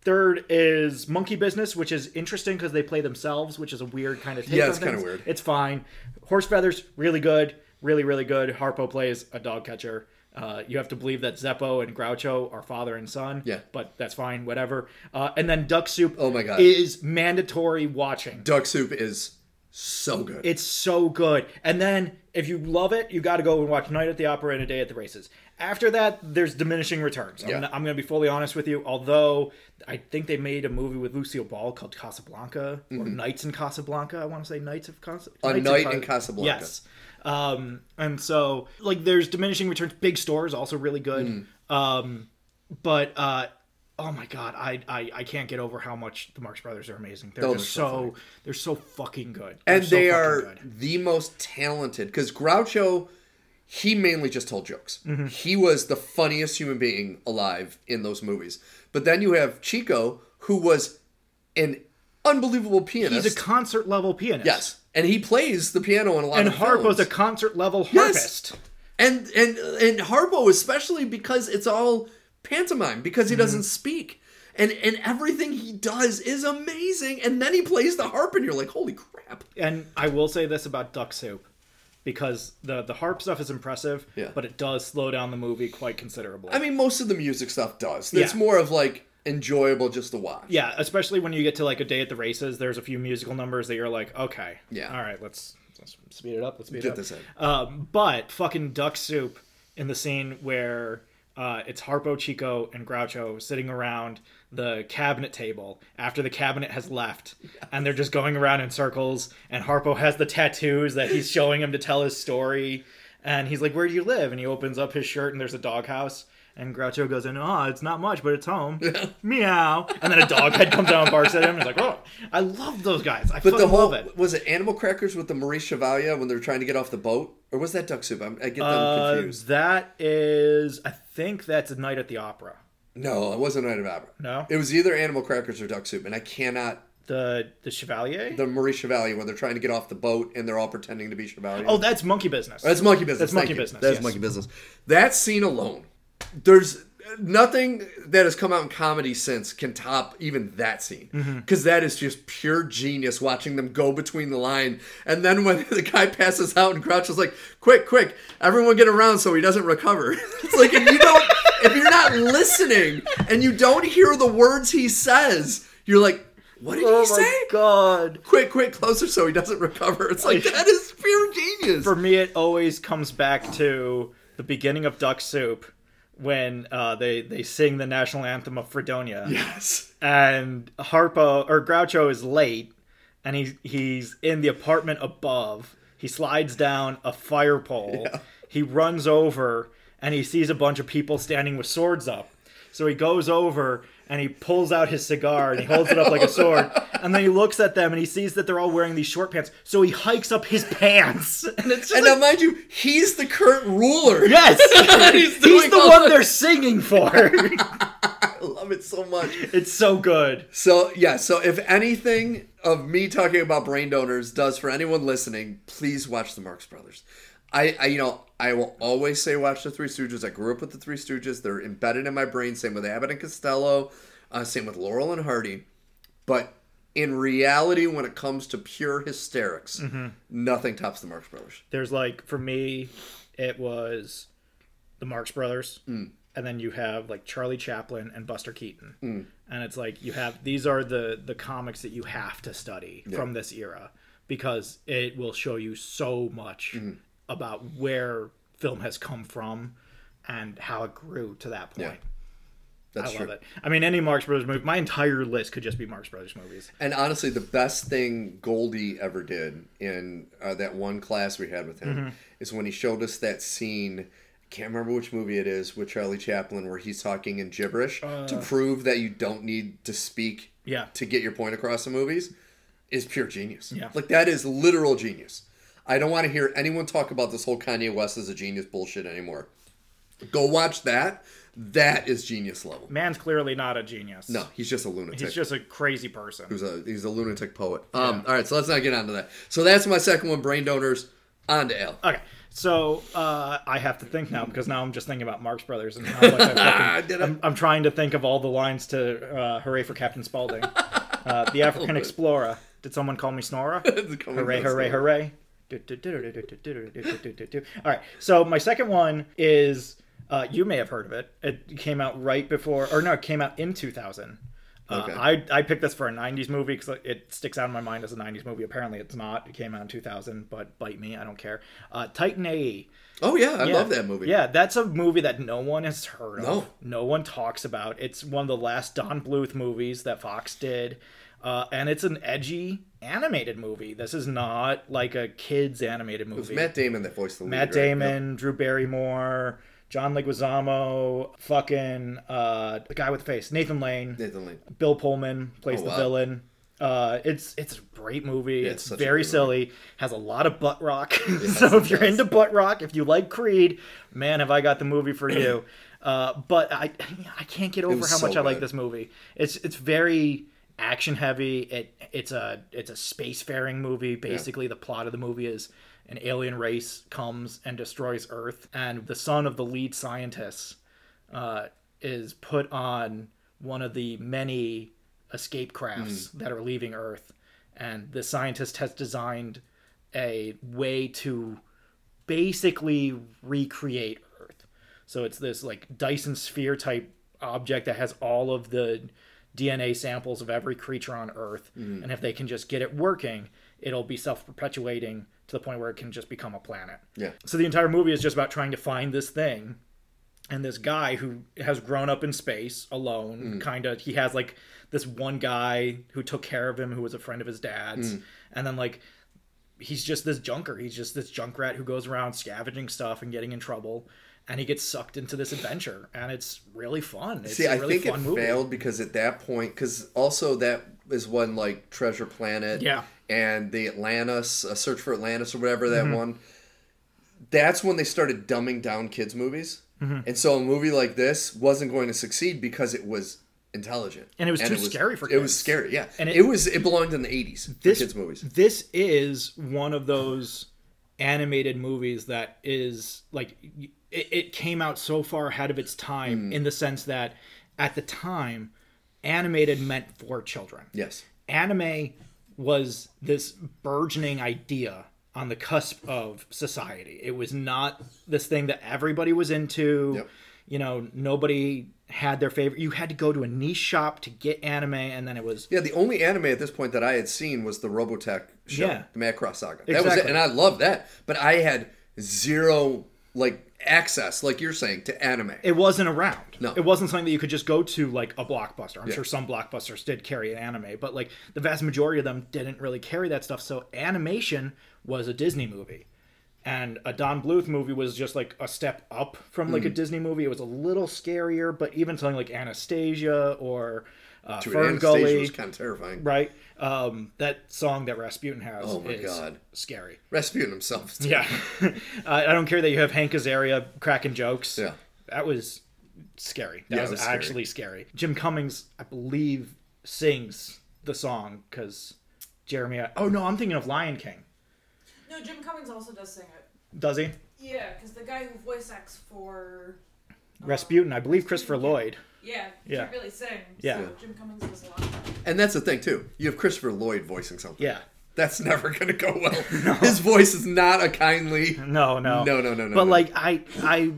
third is Monkey Business, which is interesting because they play themselves, which is a weird kind of. Yeah, it's kinda weird. It's fine. Horse Feathers, really good, really really good. Harpo plays a dog catcher. Uh, you have to believe that Zeppo and Groucho are father and son. Yeah. but that's fine. Whatever. Uh, and then Duck Soup. Oh my God. is mandatory watching. Duck Soup is so good. It's so good. And then if you love it, you got to go and watch Night at the Opera and A Day at the Races. After that, there's diminishing returns. I'm, Yeah. going to be fully honest with you. Although I think they made a movie with Lucille Ball called Casablanca or Nights in Casablanca. I want to say Nights of Casablanca. Mm-hmm. A Night in Casablanca. Yes. Um, and so like there's diminishing returns. Big Store's also really good. Mm. Um, but uh, oh my god, I, I I can't get over how much the Marx Brothers are amazing. They're Oh, just so so, funny. they're so fucking good. They're and so they fucking are good. the most talented because Groucho, he mainly just told jokes. Mm-hmm. He was the funniest human being alive in those movies. But then you have Chico, who was an unbelievable pianist. He's a concert level pianist. yes, and he plays the piano in a lot And of Harpo's films. a concert level harpist. Yes. and and and Harpo especially because it's all pantomime because Mm-hmm. he doesn't speak. And, and everything he does is amazing, and then he plays the harp, and you're like, "Holy crap!" And I will say this about Duck Soup. Because the the harp stuff is impressive, Yeah. but it does slow down the movie quite considerably. I mean, most of the music stuff does. It's Yeah. more of like enjoyable just to watch. yeah, especially when you get to like a day at the races, there's a few musical numbers that you're like, okay, Yeah. all right, let's let's speed it up. Let's speed Get it up. this in. Um, but fucking duck soup in the scene where uh, it's Harpo, Chico, and Groucho sitting around the cabinet table after the cabinet has left, and they're just going around in circles. And Harpo has the tattoos that he's showing him to tell his story, and he's like, "Where do you live?" And he opens up his shirt, and there's a doghouse. And Groucho goes in, oh, it's not much, but it's home. [LAUGHS] Meow. And then a dog head comes down and barks at him. He's like, oh, I love those guys. I But the whole love it. was it Animal Crackers with the Maurice Chevalier when they were trying to get off the boat, or was that Duck Soup? I'm, I get them Uh, confused. that is, I think that's a night at the opera. No, it wasn't Night of Opera. No, It was either Animal Crackers or Duck Soup, and I cannot. the the Chevalier. The Maurice Chevalier when they're trying to get off the boat and they're all pretending to be Chevalier. oh, that's Monkey Business. That's monkey business. That's Thank monkey you. business, That's yes. monkey business. That scene alone, there's nothing that has come out in comedy since can top even that scene. Mm-hmm. because is just pure genius watching them go between the line. And then when [LAUGHS] the guy passes out and Groucho's like quick quick everyone get around so he doesn't recover. [LAUGHS] It's like if you don't if you're not listening and you don't hear the words he says you're like what did oh he say? My god. quick quick closer so he doesn't recover. It's like that is pure genius. For me, it always comes back to the beginning of Duck Soup when uh, they they sing the national anthem of Fredonia. yes and Harpo or Groucho is late, and he's he's in the apartment above. He slides down a fire pole. He runs over and he sees a bunch of people standing with swords up. So he goes over and he pulls out his cigar and he holds it up like a sword. And then he looks at them and he sees that they're all wearing these short pants. So he hikes up his pants. [LAUGHS] And it's just And like, now, mind you, he's the current ruler. yes, [LAUGHS] He's he's, the one the- they're singing for. [LAUGHS] I love it so much. it's so good. So, yeah, so if anything of me talking about brain donors does for anyone listening, please watch the Marx Brothers. I, I, you know, I will always say watch the Three Stooges. I grew up with the Three Stooges. They're embedded in my brain. Same with Abbott and Costello. Uh, same with Laurel and Hardy. But in reality, when it comes to pure hysterics, Mm-hmm. nothing tops the Marx Brothers. there's like for me it was the marx brothers Mm. and then you have like charlie chaplin and buster keaton Mm. and it's like you have these are the the comics that you have to study from this era because it will show you so much Mm. About where film has come from and how it grew to that point That's I true. love it. I mean, any Marx Brothers movie. My entire list could just be Marx Brothers movies. And honestly, the best thing Goldie ever did in uh, that one class we had with him Mm-hmm. is when he showed us that scene. I can't remember which movie it is with Charlie Chaplin where he's talking in gibberish to prove that you don't need to speak Uh. Yeah. to get your point across in movies is pure genius. Yeah. Like that is literal genius. I don't want to hear anyone talk about this whole Kanye West is a genius bullshit anymore. Go watch that. That is genius level. Man's clearly not a genius. No, he's just a lunatic. he's just a crazy person. He's a he's a lunatic poet. Um, all right, so let's not get onto that. So that's my second one, brain donors. On to L. Okay, so uh, I have to think now because now I'm just thinking about Marx Brothers and how much I [LAUGHS] fucking, [LAUGHS] I'm, I'm trying to think of all the lines to uh, "Hooray for Captain Spaulding." [LAUGHS] Uh, the African Explorer. Did someone call me schnorrer? hooray! Hooray! Hooray! All right. So my second one is uh, you may have heard of it. It came out right before, or no, it came out in 2000. Uh, okay. I, I picked this for a 90s movie because it sticks out in my mind as a 90s movie. Apparently, it's not. It came out in 2000, but bite me, I don't care. Uh, Titan A. Oh, yeah, I yeah. love that movie. Yeah, that's a movie that no one has heard no. of. No one talks about. It's one of the last Don Bluth movies that Fox did. Uh, and it's an edgy animated movie. This is not like a kids animated movie. It was Matt Damon that voiced the lead. Matt right? Damon, Drew Barrymore, John Leguizamo, fucking uh, the guy with the face, Nathan Lane, Nathan Lane. Bill Pullman plays Oh, the wow. villain. Uh, it's it's a great movie. it's it's very good silly. Has a lot of butt rock. Yes, [LAUGHS] so if you're does. into butt rock, if you like Creed, man, have I got the movie for you. [CLEARS THROAT] Uh, but I I can't get over how much so I like this movie. It's it's very action heavy. It it's a it's a spacefaring movie. Basically, the plot of the movie is an alien race comes and destroys Earth, and the son of the lead scientist uh, is put on one of the many escape crafts that are leaving Earth, and the scientist has designed a way to basically recreate Earth. So it's this like Dyson sphere type object that has all of the DNA samples of every creature on Earth, Mm-hmm. and if they can just get it working, it'll be self-perpetuating to the point where it can just become a planet. Yeah. So the entire movie is just about trying to find this thing, and this guy who has grown up in space alone, kind of. He has like this one guy who took care of him, who was a friend of his dad's, and then like he's just this junker. He's just this junk rat who goes around scavenging stuff and getting in trouble. And he gets sucked into this adventure, and it's really fun. It's See, a I really think it fun movie. failed because at that point, because also that is one like Treasure Planet, Yeah. and the Atlantis, uh, Search for Atlantis or whatever that Mm-hmm. one. That's when they started dumbing down kids' movies, Mm-hmm. and so a movie like this wasn't going to succeed because it was intelligent And it was too scary for kids. It was scary, yeah. And And it- it, was it belonged in the eighties for this kids' movies. This is one of those animated movies that is like it, it came out so far ahead of its time Mm. in the sense that at the time animated meant for children. Yes, Anime was this burgeoning idea on the cusp of society. It was not this thing that everybody was into. Yep. You know, nobody had their favorite. You had to go to a niche shop to get anime, and then it was yeah. The only anime at this point that I had seen was the Robotech show, Yeah. the Macross Saga. That was it, Exactly. and I loved that. But I had zero like access, like you're saying, to anime. it wasn't around. No. It wasn't something that you could just go to like a blockbuster. I'm Yeah. sure some blockbusters did carry an anime, but like the vast majority of them didn't really carry that stuff. So animation was a Disney movie. And a Don Bluth movie was just like a step up from like a Mm. Disney movie. It was a little scarier, but even something like Anastasia or uh, Dude, Fern Anastasia Gully, was kind of terrifying. right? Um, that song that Rasputin has Oh my is God. scary. Rasputin himself. is Yeah, I [LAUGHS] I don't care that you have Hank Azaria cracking jokes. Yeah. that was scary. That Yeah, was, was scary. actually scary. Jim Cummings, I believe, sings the song because Jeremy. Oh no, I'm thinking of Lion King. No, Jim Cummings also does sing it. Does he? Yeah, because the guy who voice acts for Rasputin, I believe Christopher Lloyd. Yeah, Yeah. can't really sing. Yeah. So Jim Cummings does a lot. And that's the thing too. You have Christopher Lloyd voicing something. Yeah. That's never going to go well. [LAUGHS] His voice is not a kindly. No, no, No, no, no, no, But no. like I, I,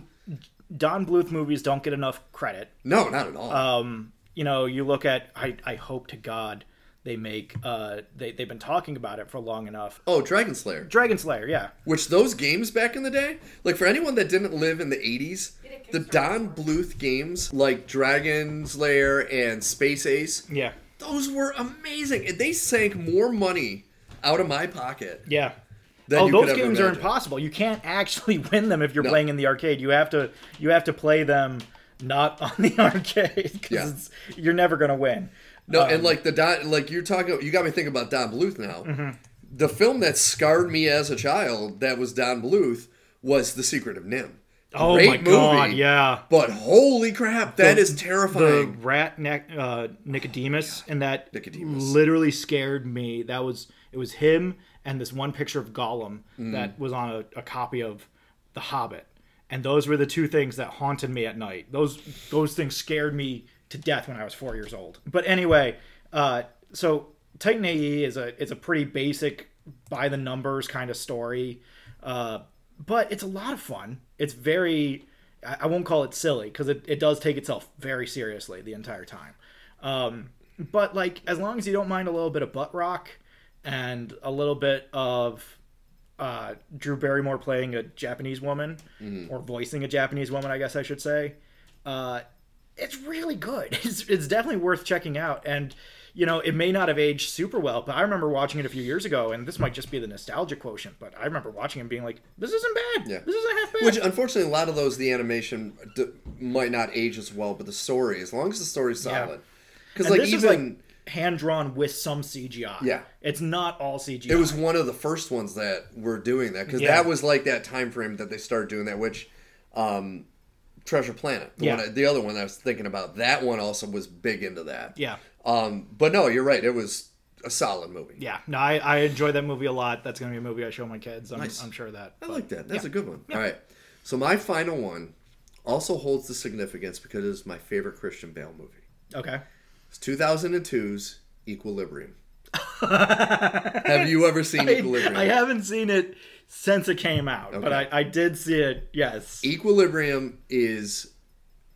Don Bluth movies don't get enough credit. No, not at all. um, you know, you look at I, I hope to God they make uh they, they've been talking about it for long enough. oh, Dragon Slayer. Dragon Slayer, yeah. Which those games back in the day, like for anyone that didn't live in the 80s, the Don? Bluth games like Dragon Slayer and Space Ace, Yeah. those were amazing. And they sank more money out of my pocket Yeah. than oh, you those could ever games are impossible. You can't actually [LAUGHS] win them if you're No. playing in the arcade. You have to you have to play them not on the [LAUGHS] arcade because Yeah. you're never gonna win. No, Um, and like the Don, like you're talking, you got me thinking about Don Bluth now. Mm-hmm. The film that scarred me as a child, that was Don Bluth, was The Secret of NIMH. Oh Great my god, yeah. But holy crap, that The- is The terrifying. rat neck uh, Nicodemus and that Nicodemus. literally scared me. That was it was him and this one picture of Gollum Mm. that was on a, a copy of The Hobbit. And those were the two things that haunted me at night. Those those things scared me to death when I was four years old. But anyway, uh, so Titan AE is a it's a pretty basic by the numbers kind of story, uh, but it's a lot of fun. It's very I I won't call it silly because it, it does take itself very seriously the entire time. Um, but like as long as you don't mind a little bit of butt rock and a little bit of uh, Drew Barrymore playing a Japanese woman or voicing a Japanese woman, I guess I should say. Uh, it's really good. [LAUGHS] It's, it's definitely worth checking out. And, you know, it may not have aged super well, but I remember watching it a few years ago, and this might just be the nostalgia quotient, but I remember watching it and being like, this isn't bad. Yeah. This isn't half bad. Which, unfortunately, a lot of those, the animation d- might not age as well, but the story, as long as the story's Yeah. solid. Because, And like, even. like hand drawn with some CGI. Yeah. It's not all CGI. It was one of the first ones that were doing that because Yeah. that was like that time frame that they started doing that. Which, um, Treasure Planet, the, Yeah. one, the other one I was thinking about, that one also was big into that. Yeah. Um, but no, you're right. It was a solid movie. Yeah. No, I, I enjoy that movie a lot. That's going to be a movie I show my kids. I'm, Nice. I'm sure of that. I But- like that. That's yeah. a good one. All right. So my final one also holds the significance because it is my favorite Christian Bale movie. Okay. It's 2002's Equilibrium. [LAUGHS] Have you ever seen Equilibrium? I haven't seen it since it came out, but I, I did see it. Yes. Equilibrium is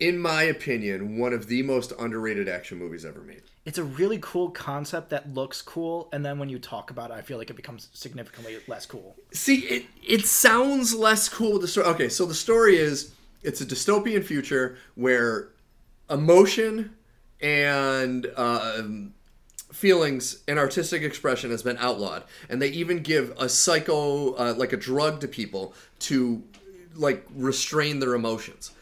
in my opinion, one of the most underrated action movies ever made. It's a really cool concept that looks cool, and then when you talk about it, I feel like it becomes significantly less cool. See, it it sounds less cool with the story. Okay, so the story is it's a dystopian future where emotion and um, feelings and artistic expression has been outlawed, and they even give a psycho uh, like a drug to people to like restrain their emotions.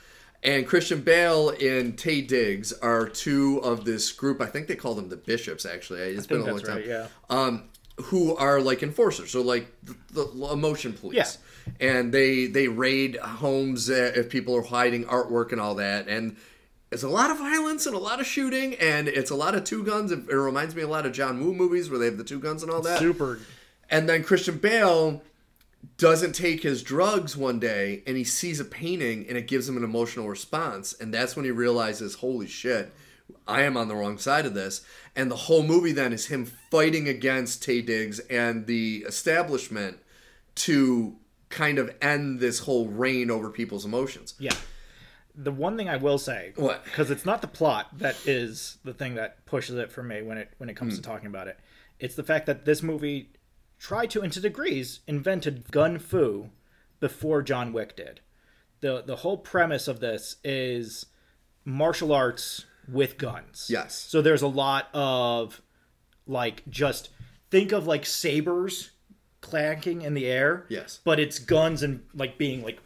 And Christian Bale and Taye Diggs are two of this group. I think they call them the bishops. Actually, it's been a long time. right, yeah. Um, who are like enforcers, so like the, the emotion police, yeah. and they they raid homes uh, if people are hiding artwork and all that. And it's a lot of violence and a lot of shooting, and it's a lot of two guns. It, it reminds me a lot of John Woo movies where they have the two guns and all that. Super. And then Christian Bale doesn't take his drugs one day and he sees a painting and it gives him an emotional response. And that's when he realizes, holy shit, I am on the wrong side of this. And the whole movie then is him fighting against Taye Diggs and the establishment to kind of end this whole reign over people's emotions. Yeah. The one thing I will say, What? Because it's not the plot that is the thing that pushes it for me when it when it comes Hmm. to talking about it. It's the fact that this movie tried to, and to degrees, invented gun fu before John Wick did. the The whole premise of this is martial arts with guns. Yes. So there's a lot of like just think of like sabers clanking in the air. Yes. But it's guns and like being like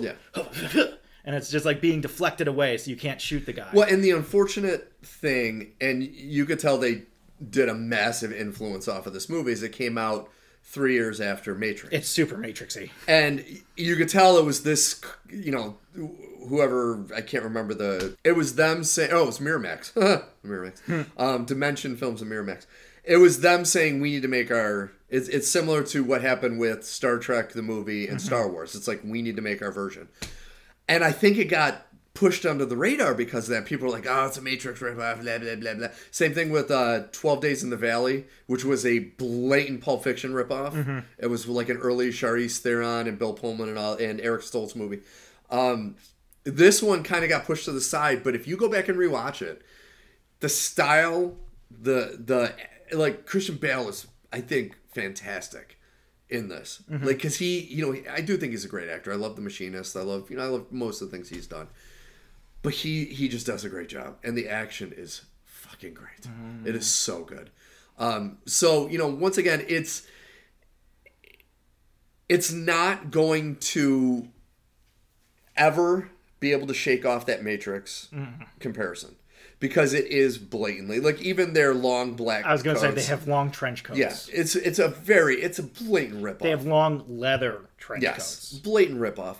Yeah. [LAUGHS] and it's just like being deflected away so you can't shoot the guy. Well, and the unfortunate thing, and you could tell they did a massive influence off of this movie, is it came out three years after Matrix. It's super matrixy. and you could tell it was this you know whoever i can't remember the it was them saying oh it was miramax. [LAUGHS] Miramax. Um, dimension films and miramax. It was them saying we need to make our it's, it's similar to what happened with star trek the movie and star wars. It's like we need to make our version and i think it got pushed under the radar because of that. People were like oh it's a matrix ripoff blah blah blah blah. Same thing with uh 12 days in the valley which was a blatant pulp fiction ripoff. It was like an early Charlize Theron and Bill Pullman and all and Eric Stoltz movie. Um this one kind of got pushed to the side but if you go back and rewatch it the style the the like Christian Bale is I think fantastic in this. Like because he you know I do think he's a great actor. I love The Machinist. I love you know I love most of the things he's done. But he he just does a great job and the action is fucking great. It is so good. Um so you know once again it's it's not going to ever be able to shake off that matrix comparison because it is blatantly like even their long black I was going to say they have long trench coats. yeah it's it's a very it's a blatant rip They have long leather trench yes coats. blatant ripoff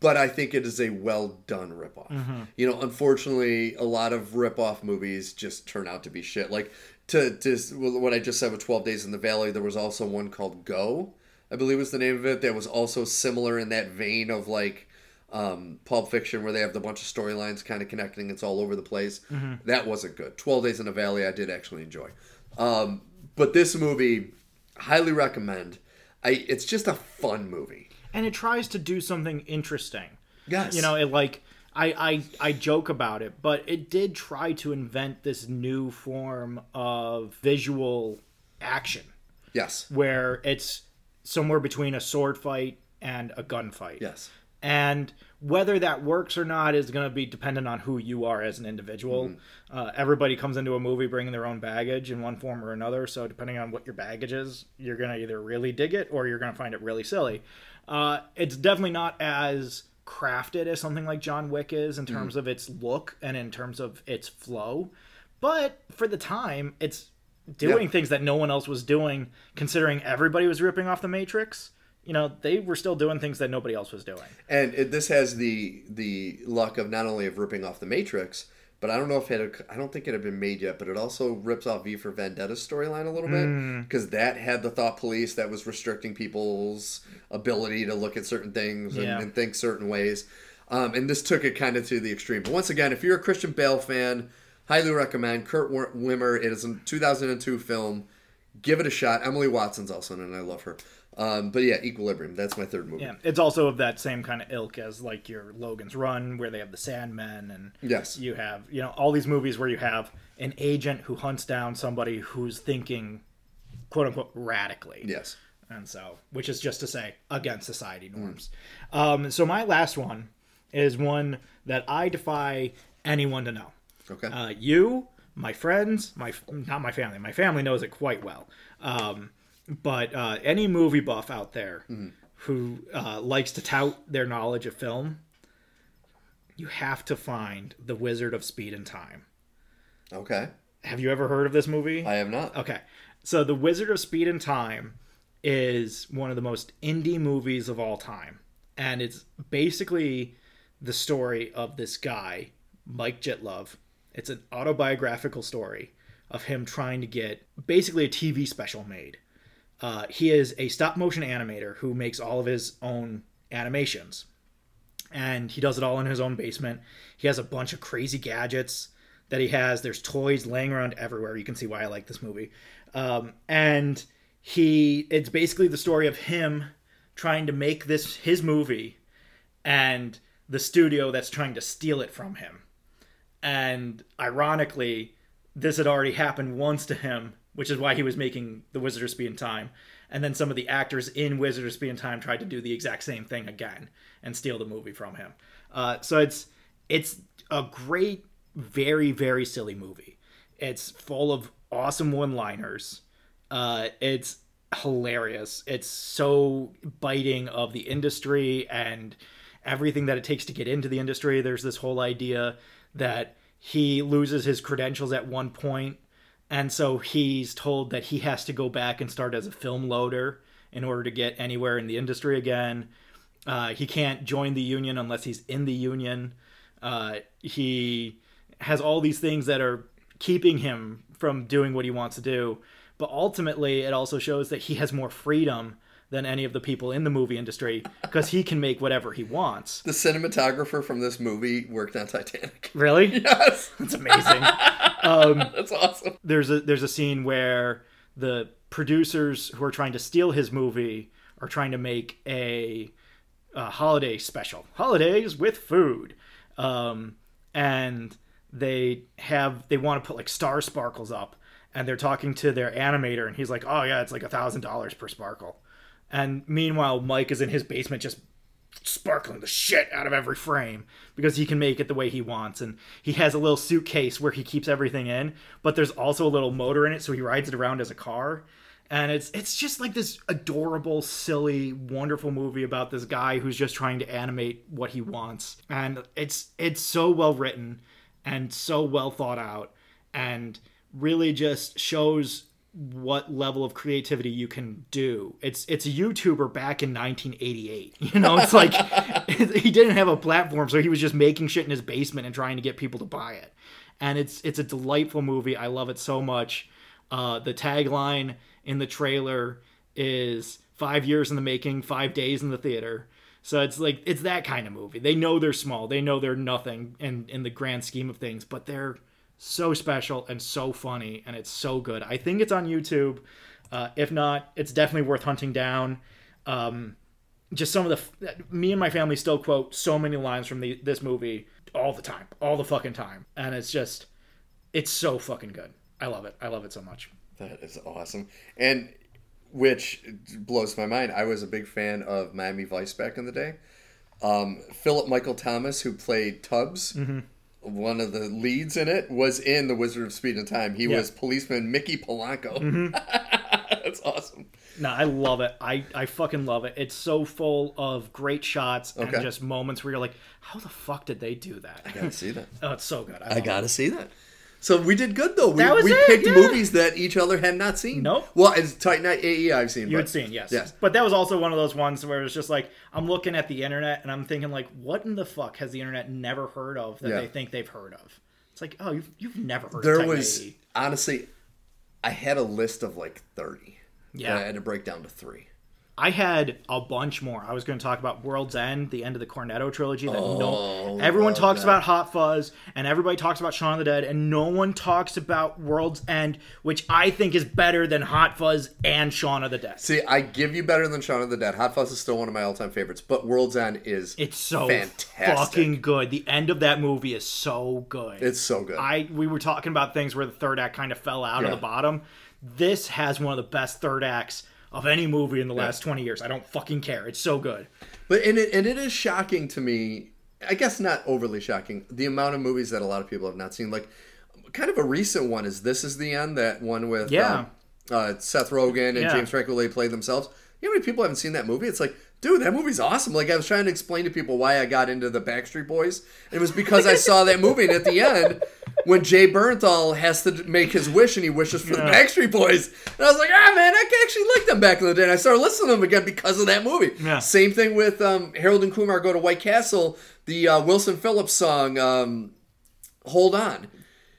but i think it is a well done ripoff Mm-hmm. you know unfortunately a lot of ripoff movies just turn out to be shit like to, to what i just said with 12 days in the valley there was also one called go i believe was the name of it that was also similar in that vein of like um, Pulp Fiction, where they have the bunch of storylines kind of connecting. It's all over the place. That wasn't good. Twelve Days in the Valley, I did actually enjoy. Um, but this movie, highly recommend. I it's just a fun movie. And it tries to do something interesting. Yes, You know, it like I, I I joke about it, but it did try to invent this new form of visual action Yes, where it's somewhere between a sword fight and a gunfight. yes, And whether that works or not is going to be dependent on who you are as an individual. Mm-hmm. Uh, everybody comes into a movie bringing their own baggage in one form or another. So, depending on what your baggage is, you're going to either really dig it or you're going to find it really silly. Uh, it's definitely not as crafted as something like John Wick is in terms of its look and in terms of its flow. But for the time, it's doing Yeah. things that no one else was doing, considering everybody was ripping off the Matrix. You know, they were still doing things that nobody else was doing. and it, this has the the luck of not only of ripping off the Matrix, but I don't know if it had, I don't think it had been made yet, but it also rips off V for Vendetta's storyline a little bit because that had the thought police that was restricting people's ability to look at certain things and, Yeah. and think certain ways. Um, and this took it kind of to the extreme. But once again, if you're a Christian Bale fan, highly recommend Kurt Wimmer. It is a 2002 film. Give it a shot. Emily Watson's also in it, and I love her. Um, but yeah, Equilibrium. That's my third movie. Yeah, it's also of that same kind of ilk as like your Logan's Run, where they have the Sandmen, and Yes. you have you know all these movies where you have an agent who hunts down somebody who's thinking, quote unquote, radically. Yes. and so which is just to say against society norms. Um, so my last one is one that I defy anyone to know. Okay. Uh, you, my friends, my not my family. My family knows it quite well. Um, but uh, any movie buff out there who uh, likes to tout their knowledge of film, you have to find The Wizard of Speed and Time. okay. Have you ever heard of this movie? I have not. Okay. So The Wizard of Speed and Time is one of the most indie movies of all time. And it's basically the story of this guy, Mike Jittlov. It's an autobiographical story of him trying to get basically a TV special made. Uh, he is a stop motion animator who makes all of his own animations. And he does it all in his own basement. He has a bunch of crazy gadgets that he has. There's toys laying around everywhere. You can see why I like this movie. Um, and he, it's basically the story of him trying to make this his movie, and the studio that's trying to steal it from him. And ironically, this had already happened once to him, which is why he was making The Wizard of Speed and Time. And then some of the actors in Wizard of Speed and Time tried to do the exact same thing again and steal the movie from him. Uh, so it's it's a great, very very silly movie. It's full of awesome one-liners. Uh, it's hilarious. It's so biting of the industry and everything that it takes to get into the industry. There's this whole idea that he loses his credentials at one point, and so he's told that he has to go back and start as a film loader in order to get anywhere in the industry again. Uh, he can't join the union unless he's in the union. Uh, he has all these things that are keeping him from doing what he wants to do. But ultimately, it also shows that he has more freedom than any of the people in the movie industry because he can make whatever he wants. The cinematographer from this movie worked on Titanic. Really? [LAUGHS] Yes. That's amazing. Um, [LAUGHS] That's awesome. there's a there's a scene where the producers who are trying to steal his movie are trying to make a, a holiday special, holidays with food, um, and they have they want to put like star sparkles up, and they're talking to their animator, and he's like, "Oh yeah, it's like a thousand dollars per sparkle," and meanwhile Mike is in his basement just sparkling the shit out of every frame because he can make it the way he wants. And he has a little suitcase where he keeps everything in but there's also a little motor in it so he rides it around as a car. And it's it's just like this adorable silly wonderful movie about this guy who's just trying to animate what he wants. And it's it's so well written and so well thought out and really just shows what level of creativity you can do. It's it's a YouTuber back in 1988. [LAUGHS] You know, it's like [LAUGHS] he didn't have a platform, so he was just making shit in his basement and trying to get people to buy it. And it's it's a delightful movie. I love it so much. Uh, the tagline in the trailer is five years in the making, five days in the theater. So it's like it's that kind of movie. They know they're small. They know they're nothing in in the grand scheme of things, but they're so special and so funny and it's so good. I think it's on YouTube. Uh, if not, it's definitely worth hunting down. Um, just some of the me and my family still quote so many lines from the, this movie all the time, all the fucking time, and it's just it's so fucking good. I love it. I love it so much. That is awesome. And which blows my mind. I was a big fan of Miami Vice back in the day. Um, Philip Michael Thomas, who played Tubbs, Mm-hmm. One of the leads in it, was in The Wizard of Speed and Time. He Yeah. Mm-hmm. was policeman Mickey Polanco. [LAUGHS] That's awesome. No, I love it. I, I fucking love it. It's so full of great shots and Okay. just moments where you're like, how the fuck did they do that? I gotta see that. Oh, it's so good. I, I gotta see that. So we did good though. We, That was we it, picked yeah. movies that each other had not seen. Nope. Well, it's Titan AE I've seen. You but- had seen, yes. Yes. But that was also one of those ones where it was just like, I'm looking at the internet and I'm thinking, like, what in the fuck has the internet never heard of that Yeah. they think they've heard of? It's like, oh, you've, you've never heard There of Titan was AE. honestly, I had a list of like thirty. Yeah. I had to break down to three. I had a bunch more. I was going to talk about World's End, the end of the Cornetto trilogy. That Oh, no, everyone talks that. about Hot Fuzz, and everybody talks about Shaun of the Dead, and no one talks about World's End, which I think is better than Hot Fuzz and Shaun of the Dead. See, I give you better than Shaun of the Dead. Hot Fuzz is still one of my all-time favorites, but World's End is It's so fantastic. fucking good. The end of that movie is so good. It's so good. I we were talking about things where the third act kind of fell out of the bottom. This has one of the best third acts of any movie in the last 20 years. I don't fucking care. It's so good. But and it and it is shocking to me. I guess not overly shocking. The amount of movies that a lot of people have not seen, like kind of a recent one, is "This Is the End." That one with Yeah. um, uh, Seth Rogen and Yeah. James Franco. They played themselves. You know how many people haven't seen that movie? It's like, dude, that movie's awesome. Like I was trying to explain to people why I got into the Backstreet Boys. It was because I saw that movie, and at the end, when Jay Bernthal has to make his wish, and he wishes for the Backstreet Boys, and I was like, ah, man, I actually liked them back in the day. And I started listening to them again because of that movie. Yeah. Same thing with um, Harold and Kumar Go to White Castle, the uh, Wilson Phillips song, um, Hold On.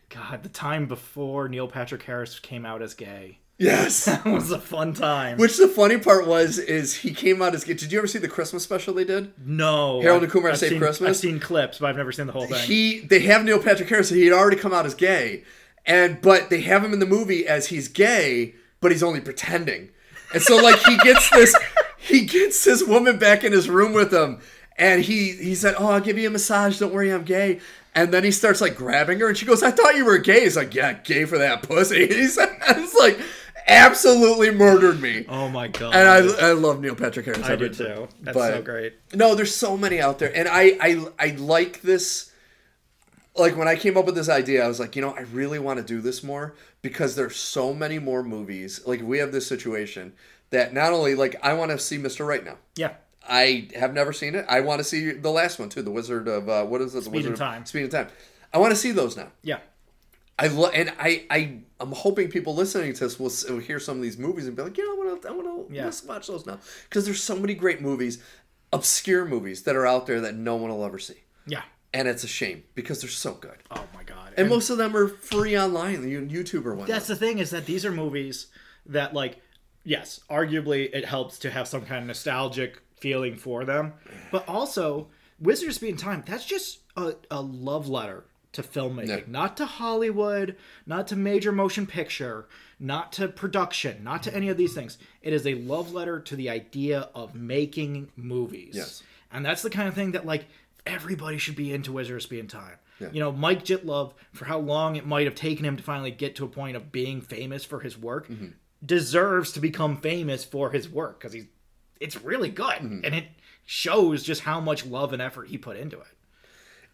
God, the time before Neil Patrick Harris came out as gay Yes. [LAUGHS] That was a fun time. Which the funny part was is he came out as gay. Did you ever see the Christmas special they did? no, Harold and Kumar I've Save seen, Christmas? I've seen clips, but I've never seen the whole thing. He they have Neil Patrick Harris. So he had already come out as gay, and but they have him in the movie as he's gay, but he's only pretending. And so like he gets [LAUGHS] this he gets this woman back in his room with him, and he he said, "Oh, I'll give you a massage. Don't worry, I'm gay." And then he starts like grabbing her, and she goes, "I thought you were gay." He's like, "Yeah, gay for that pussy." [LAUGHS] He's "It's like absolutely murdered me." oh my god, And I, I love Neil Patrick Harris. I do too. That's But- so great. No, there's so many out there, and I, I, I like this. Like when I came up with this idea, I was like, you know, I really want to do this more because there's so many more movies. Like we have this situation that not only like I want to see Mr. Right now. Yeah, I have never seen it. I want to see the last one too, the Wizard of uh, what is it? The Speed Wizard of- Time. Speed in Time. I want to see those now. yeah. I lo- and I I I'm hoping people listening to this will, s- will hear some of these movies and be like, you know, I want to I want to Yeah. let's watch those now because there's so many great movies, obscure movies that are out there that no one will ever see, Yeah. and it's a shame because they're so good. Oh my god. And most of them are free online, the YouTube or whatnot. That's the thing is that these are movies that like yes, arguably it helps to have some kind of nostalgic feeling for them, but also Wizard of Speed and Time, that's just a, a love letter to filmmaking, not to Hollywood, not to major motion picture, not to production, not to any of these things. It is a love letter to the idea of making movies. Yes. And that's the kind of thing that like everybody should be into Wizard of Speed and Time. Yeah. You know, Mike Jittlov, for how long it might have taken him to finally get to a point of being famous for his work, Mm-hmm. deserves to become famous for his work because he's it's really good Mm-hmm. and it shows just how much love and effort he put into it.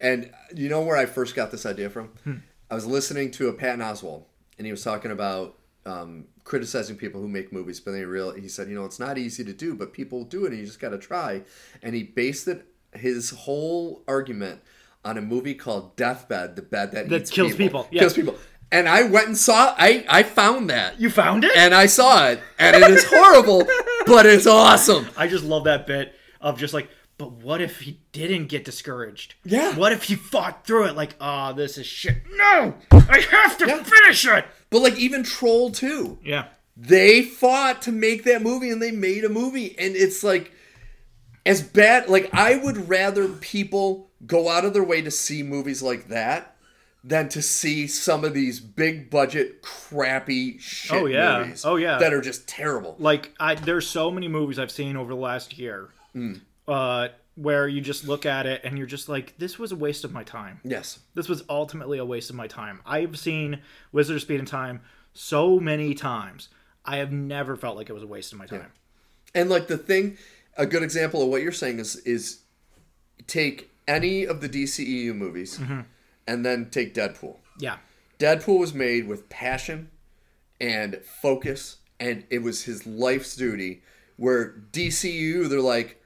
And you know where I first got this idea from? Hmm. I was listening to a Patton Oswalt, and he was talking about um, criticizing people who make movies, but then he real he said, you know, it's not easy to do, but people do it, and you just got to try. And he based it his whole argument on a movie called Deathbed, the bed that, That eats kills people, yeah. kills people. And I went and saw. I I found that, You found it? and I saw it, and it is horrible, [LAUGHS] but it's awesome. I just love that bit of just like, but what if he didn't get discouraged? Yeah. What if he fought through it like, ah, this is shit. No! I have to Yeah. finish it! But like even Troll two, Yeah. they fought to make that movie and they made a movie and it's like as bad like i would rather people go out of their way to see movies like that than to see some of these big budget crappy shit Oh, yeah. movies Oh, yeah. that are just terrible like I there's so many movies I've seen over the last year uh, where you just look at it and you're just like, this was a waste of my time. yes This was ultimately a waste of my time. I've seen Wizard of Speed and Time so many times. I have never felt like it was a waste of my time. and like the thing a good example of what you're saying is is take any of the dceu movies Mm-hmm. and then take deadpool Yeah. Deadpool was made with passion and focus, and it was his life's duty. Where DCU, they're like,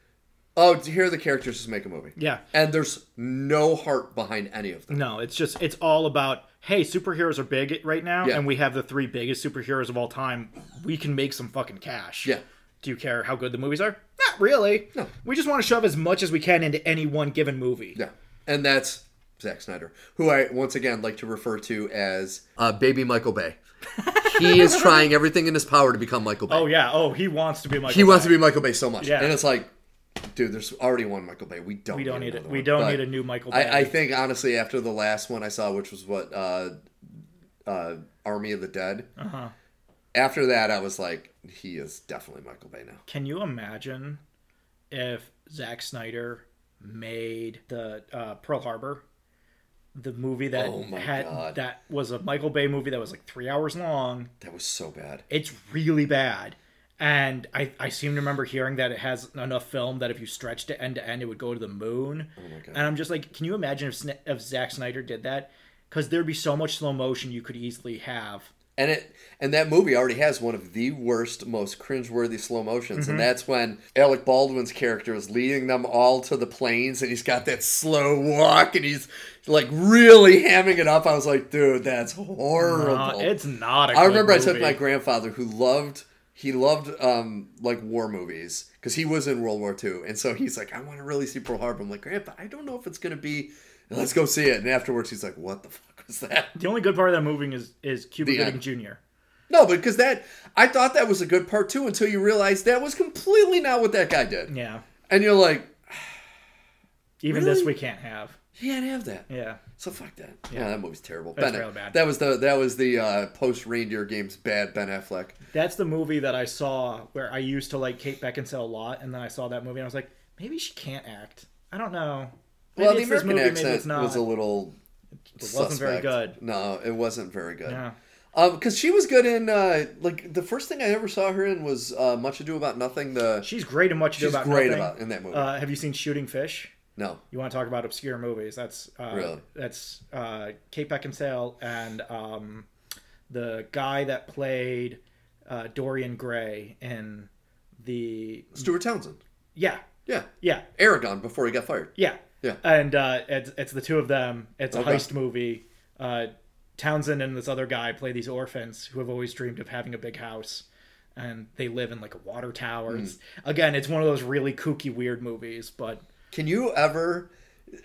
oh, here are the characters, just make a movie. Yeah. And there's no heart behind any of them. No, it's just it's all about hey, superheroes are big right now, Yeah. and we have the three biggest superheroes of all time. We can make some fucking cash. Yeah. Do you care how good the movies are? Not really. No. We just want to shove as much as we can into any one given movie. Yeah. And that's Zack Snyder, who I once again like to refer to as uh, Baby Michael Bay. [LAUGHS] he is trying everything in his power to become Michael Bay. Oh yeah. Oh, he wants to be Michael. he wants to be Michael Bay so much, Yeah. and it's like, dude, there's already one Michael Bay. We don't. We don't need it. We don't But need a new Michael Bay. I, I think honestly, after the last one I saw, which was what uh, uh, Army of the Dead. Uh-huh. After that, I was like, he is definitely Michael Bay now. Can you imagine if Zack Snyder made the uh, Pearl Harbor, the movie that Oh had God. that was a Michael Bay movie that was like three hours long. That was so bad. It's really bad. And I, I seem to remember hearing that it has enough film that if you stretched it end to end, it would go to the moon. Oh my god. And I'm just like, can you imagine if, Sna- if Zack Snyder did that? Because there'd be so much slow motion you could easily have. And it and that movie already has one of the worst, most cringeworthy slow motions, Mm-hmm. and that's when Alec Baldwin's character is leading them all to the planes, and he's got that slow walk, and he's like really hamming it up. I was like, dude, that's horrible. It's not a I remember I took my grandfather who loved he loved um like war movies because he was in World War II, and so he's like, I want to really see Pearl Harbor. I'm like, Grandpa, I don't know if it's gonna be. Let's go see it. And afterwards, he's like, What the fuck was that? The only good part of that movie is is Cuba Gooding. Jr. No, but because that I thought that was a good part too until you realize that was completely not what that guy did, Yeah. and you're like, [SIGHS] Even Really? this we can't have. he can't have that. Yeah. So fuck that. Yeah, that movie's terrible. That's Ben- really bad. That was the that was the uh, post Reindeer Games bad Ben Affleck. That's the movie that I saw where I used to like Kate Beckinsale a lot, and then I saw that movie and I was like, maybe she can't act. I don't know. Maybe well, the American movie, accent it's not. was a little. It wasn't very good. No, it wasn't very good. Yeah. Um, because she was good in uh, like the first thing I ever saw her in was uh, Much Ado About Nothing. The She's great in Much Ado she's about great nothing. about in that movie. Uh, have you seen Shooting Fish? no, You want to talk about obscure movies? That's uh, Really? That's uh, Kate Beckinsale and um, the guy that played uh, Dorian Gray in the Stuart Townsend. yeah Yeah, yeah Aragorn before he got fired. Yeah. Yeah. And uh, it's, it's the two of them. It's a Okay. heist movie. Uh, Townsend and this other guy play these orphans who have always dreamed of having a big house. And they live in like a water tower. Hmm. It's, again, it's one of those really kooky, weird movies. But Can you ever,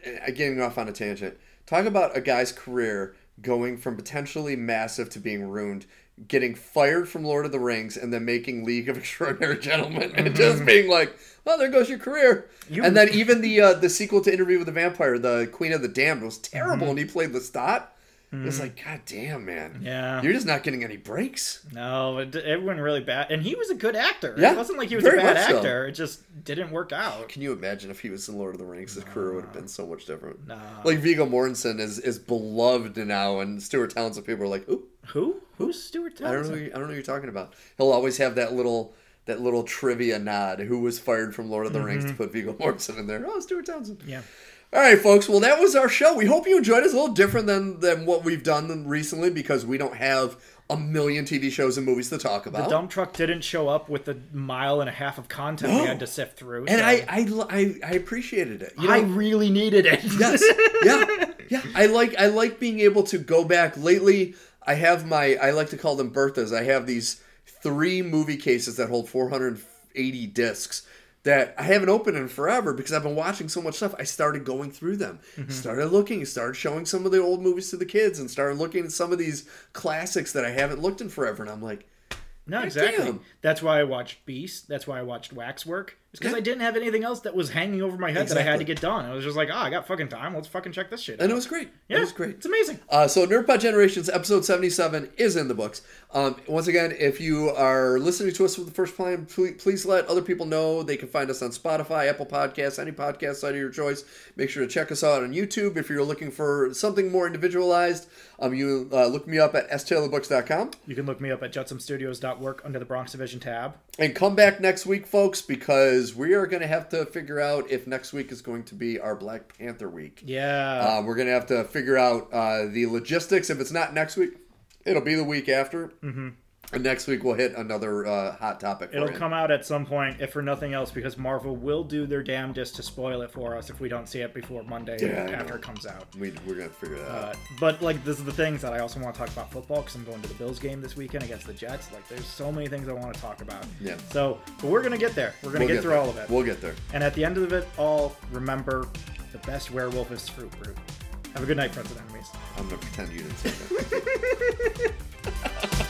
uh, getting off on a tangent, talk about a guy's career going from potentially massive to being ruined, getting fired from Lord of the Rings, and then making League of [LAUGHS] Extraordinary Gentlemen, and just being like, "Well, there goes your career." You- and then [LAUGHS] even the uh, the sequel to Interview with the Vampire, the Queen of the Damned, was terrible, and he played Lestat. It was mm-hmm. like, God damn, man. Yeah. You're just not getting any breaks. no, it, it went really bad. And he was a good actor. Yeah, It wasn't like he was a bad much so. actor. It just didn't work out. Can you imagine if he was in Lord of the Rings? His career would have been so much different. Nah. Like Viggo Mortensen is is beloved now, and Stuart Townsend people are like, "Ooh, Who? Who's Stuart I don't know, Townsend? who I don't know who you're talking about." He'll always have that little that little trivia nod. Who was fired from Lord of the mm-hmm. Rings to put Viggo Mortensen in there? Oh, Stuart Townsend. Yeah. All right, folks. Well, that was our show. We hope you enjoyed it. It's a little different than than what we've done recently because we don't have a million TV shows and movies to talk about. The dump truck didn't show up with a mile and a half of content we had to sift through. and so- I, I I I appreciated it. You know, I really needed it. yes [LAUGHS] yeah yeah i like i like being able to go back lately i have my i like to call them berthas i have these three movie cases that hold 480 discs that i haven't opened in forever because i've been watching so much stuff i started going through them started looking started showing some of the old movies to the kids and started looking at some of these classics that i haven't looked in forever and i'm like No, exactly. damn. That's why I watched Beast. That's why I watched Waxwork. It's because Yeah. I didn't have anything else that was hanging over my head that I had to get done. I was just like, oh, I got fucking time. Let's fucking check this shit. and it was great yeah, it was great It's amazing. Uh, so Nerdpod Generations episode 77 is in the books. Um, once again, if you are listening to us for the first time, please, please let other people know. They can find us on Spotify, Apple Podcasts, any podcast site of your choice. Make sure to check us out on YouTube if you're looking for something more individualized. Um, you uh, look me up at staylorbooks.com. You can look me up at jutsumstudios.work under the Bronx Division tab. And come back next week, folks, because we are going to have to figure out if next week is going to be our Black Panther week. Yeah. Um, we're gonna have to figure out uh, the logistics. If it's not next week, it'll be the week after. Mm-hmm. And next week we'll hit another uh, hot topic. It'll you. come out at some point, if for nothing else, because Marvel will do their damnedest to spoil it for us if we don't see it before Monday Yeah, after it comes out. We, we're gonna figure that out. Uh, but like this is the things that I also want to talk about football because I'm going to the Bills game this weekend against the Jets. Like there's so many things I want to talk about. Yeah. So, but we're gonna get there. We're gonna We'll get, through there. all of it. We'll get there. and at the end of it all, remember the best werewolf is fruit root. Have a good night, friends and enemies. I'm gonna pretend you didn't say that. [LAUGHS]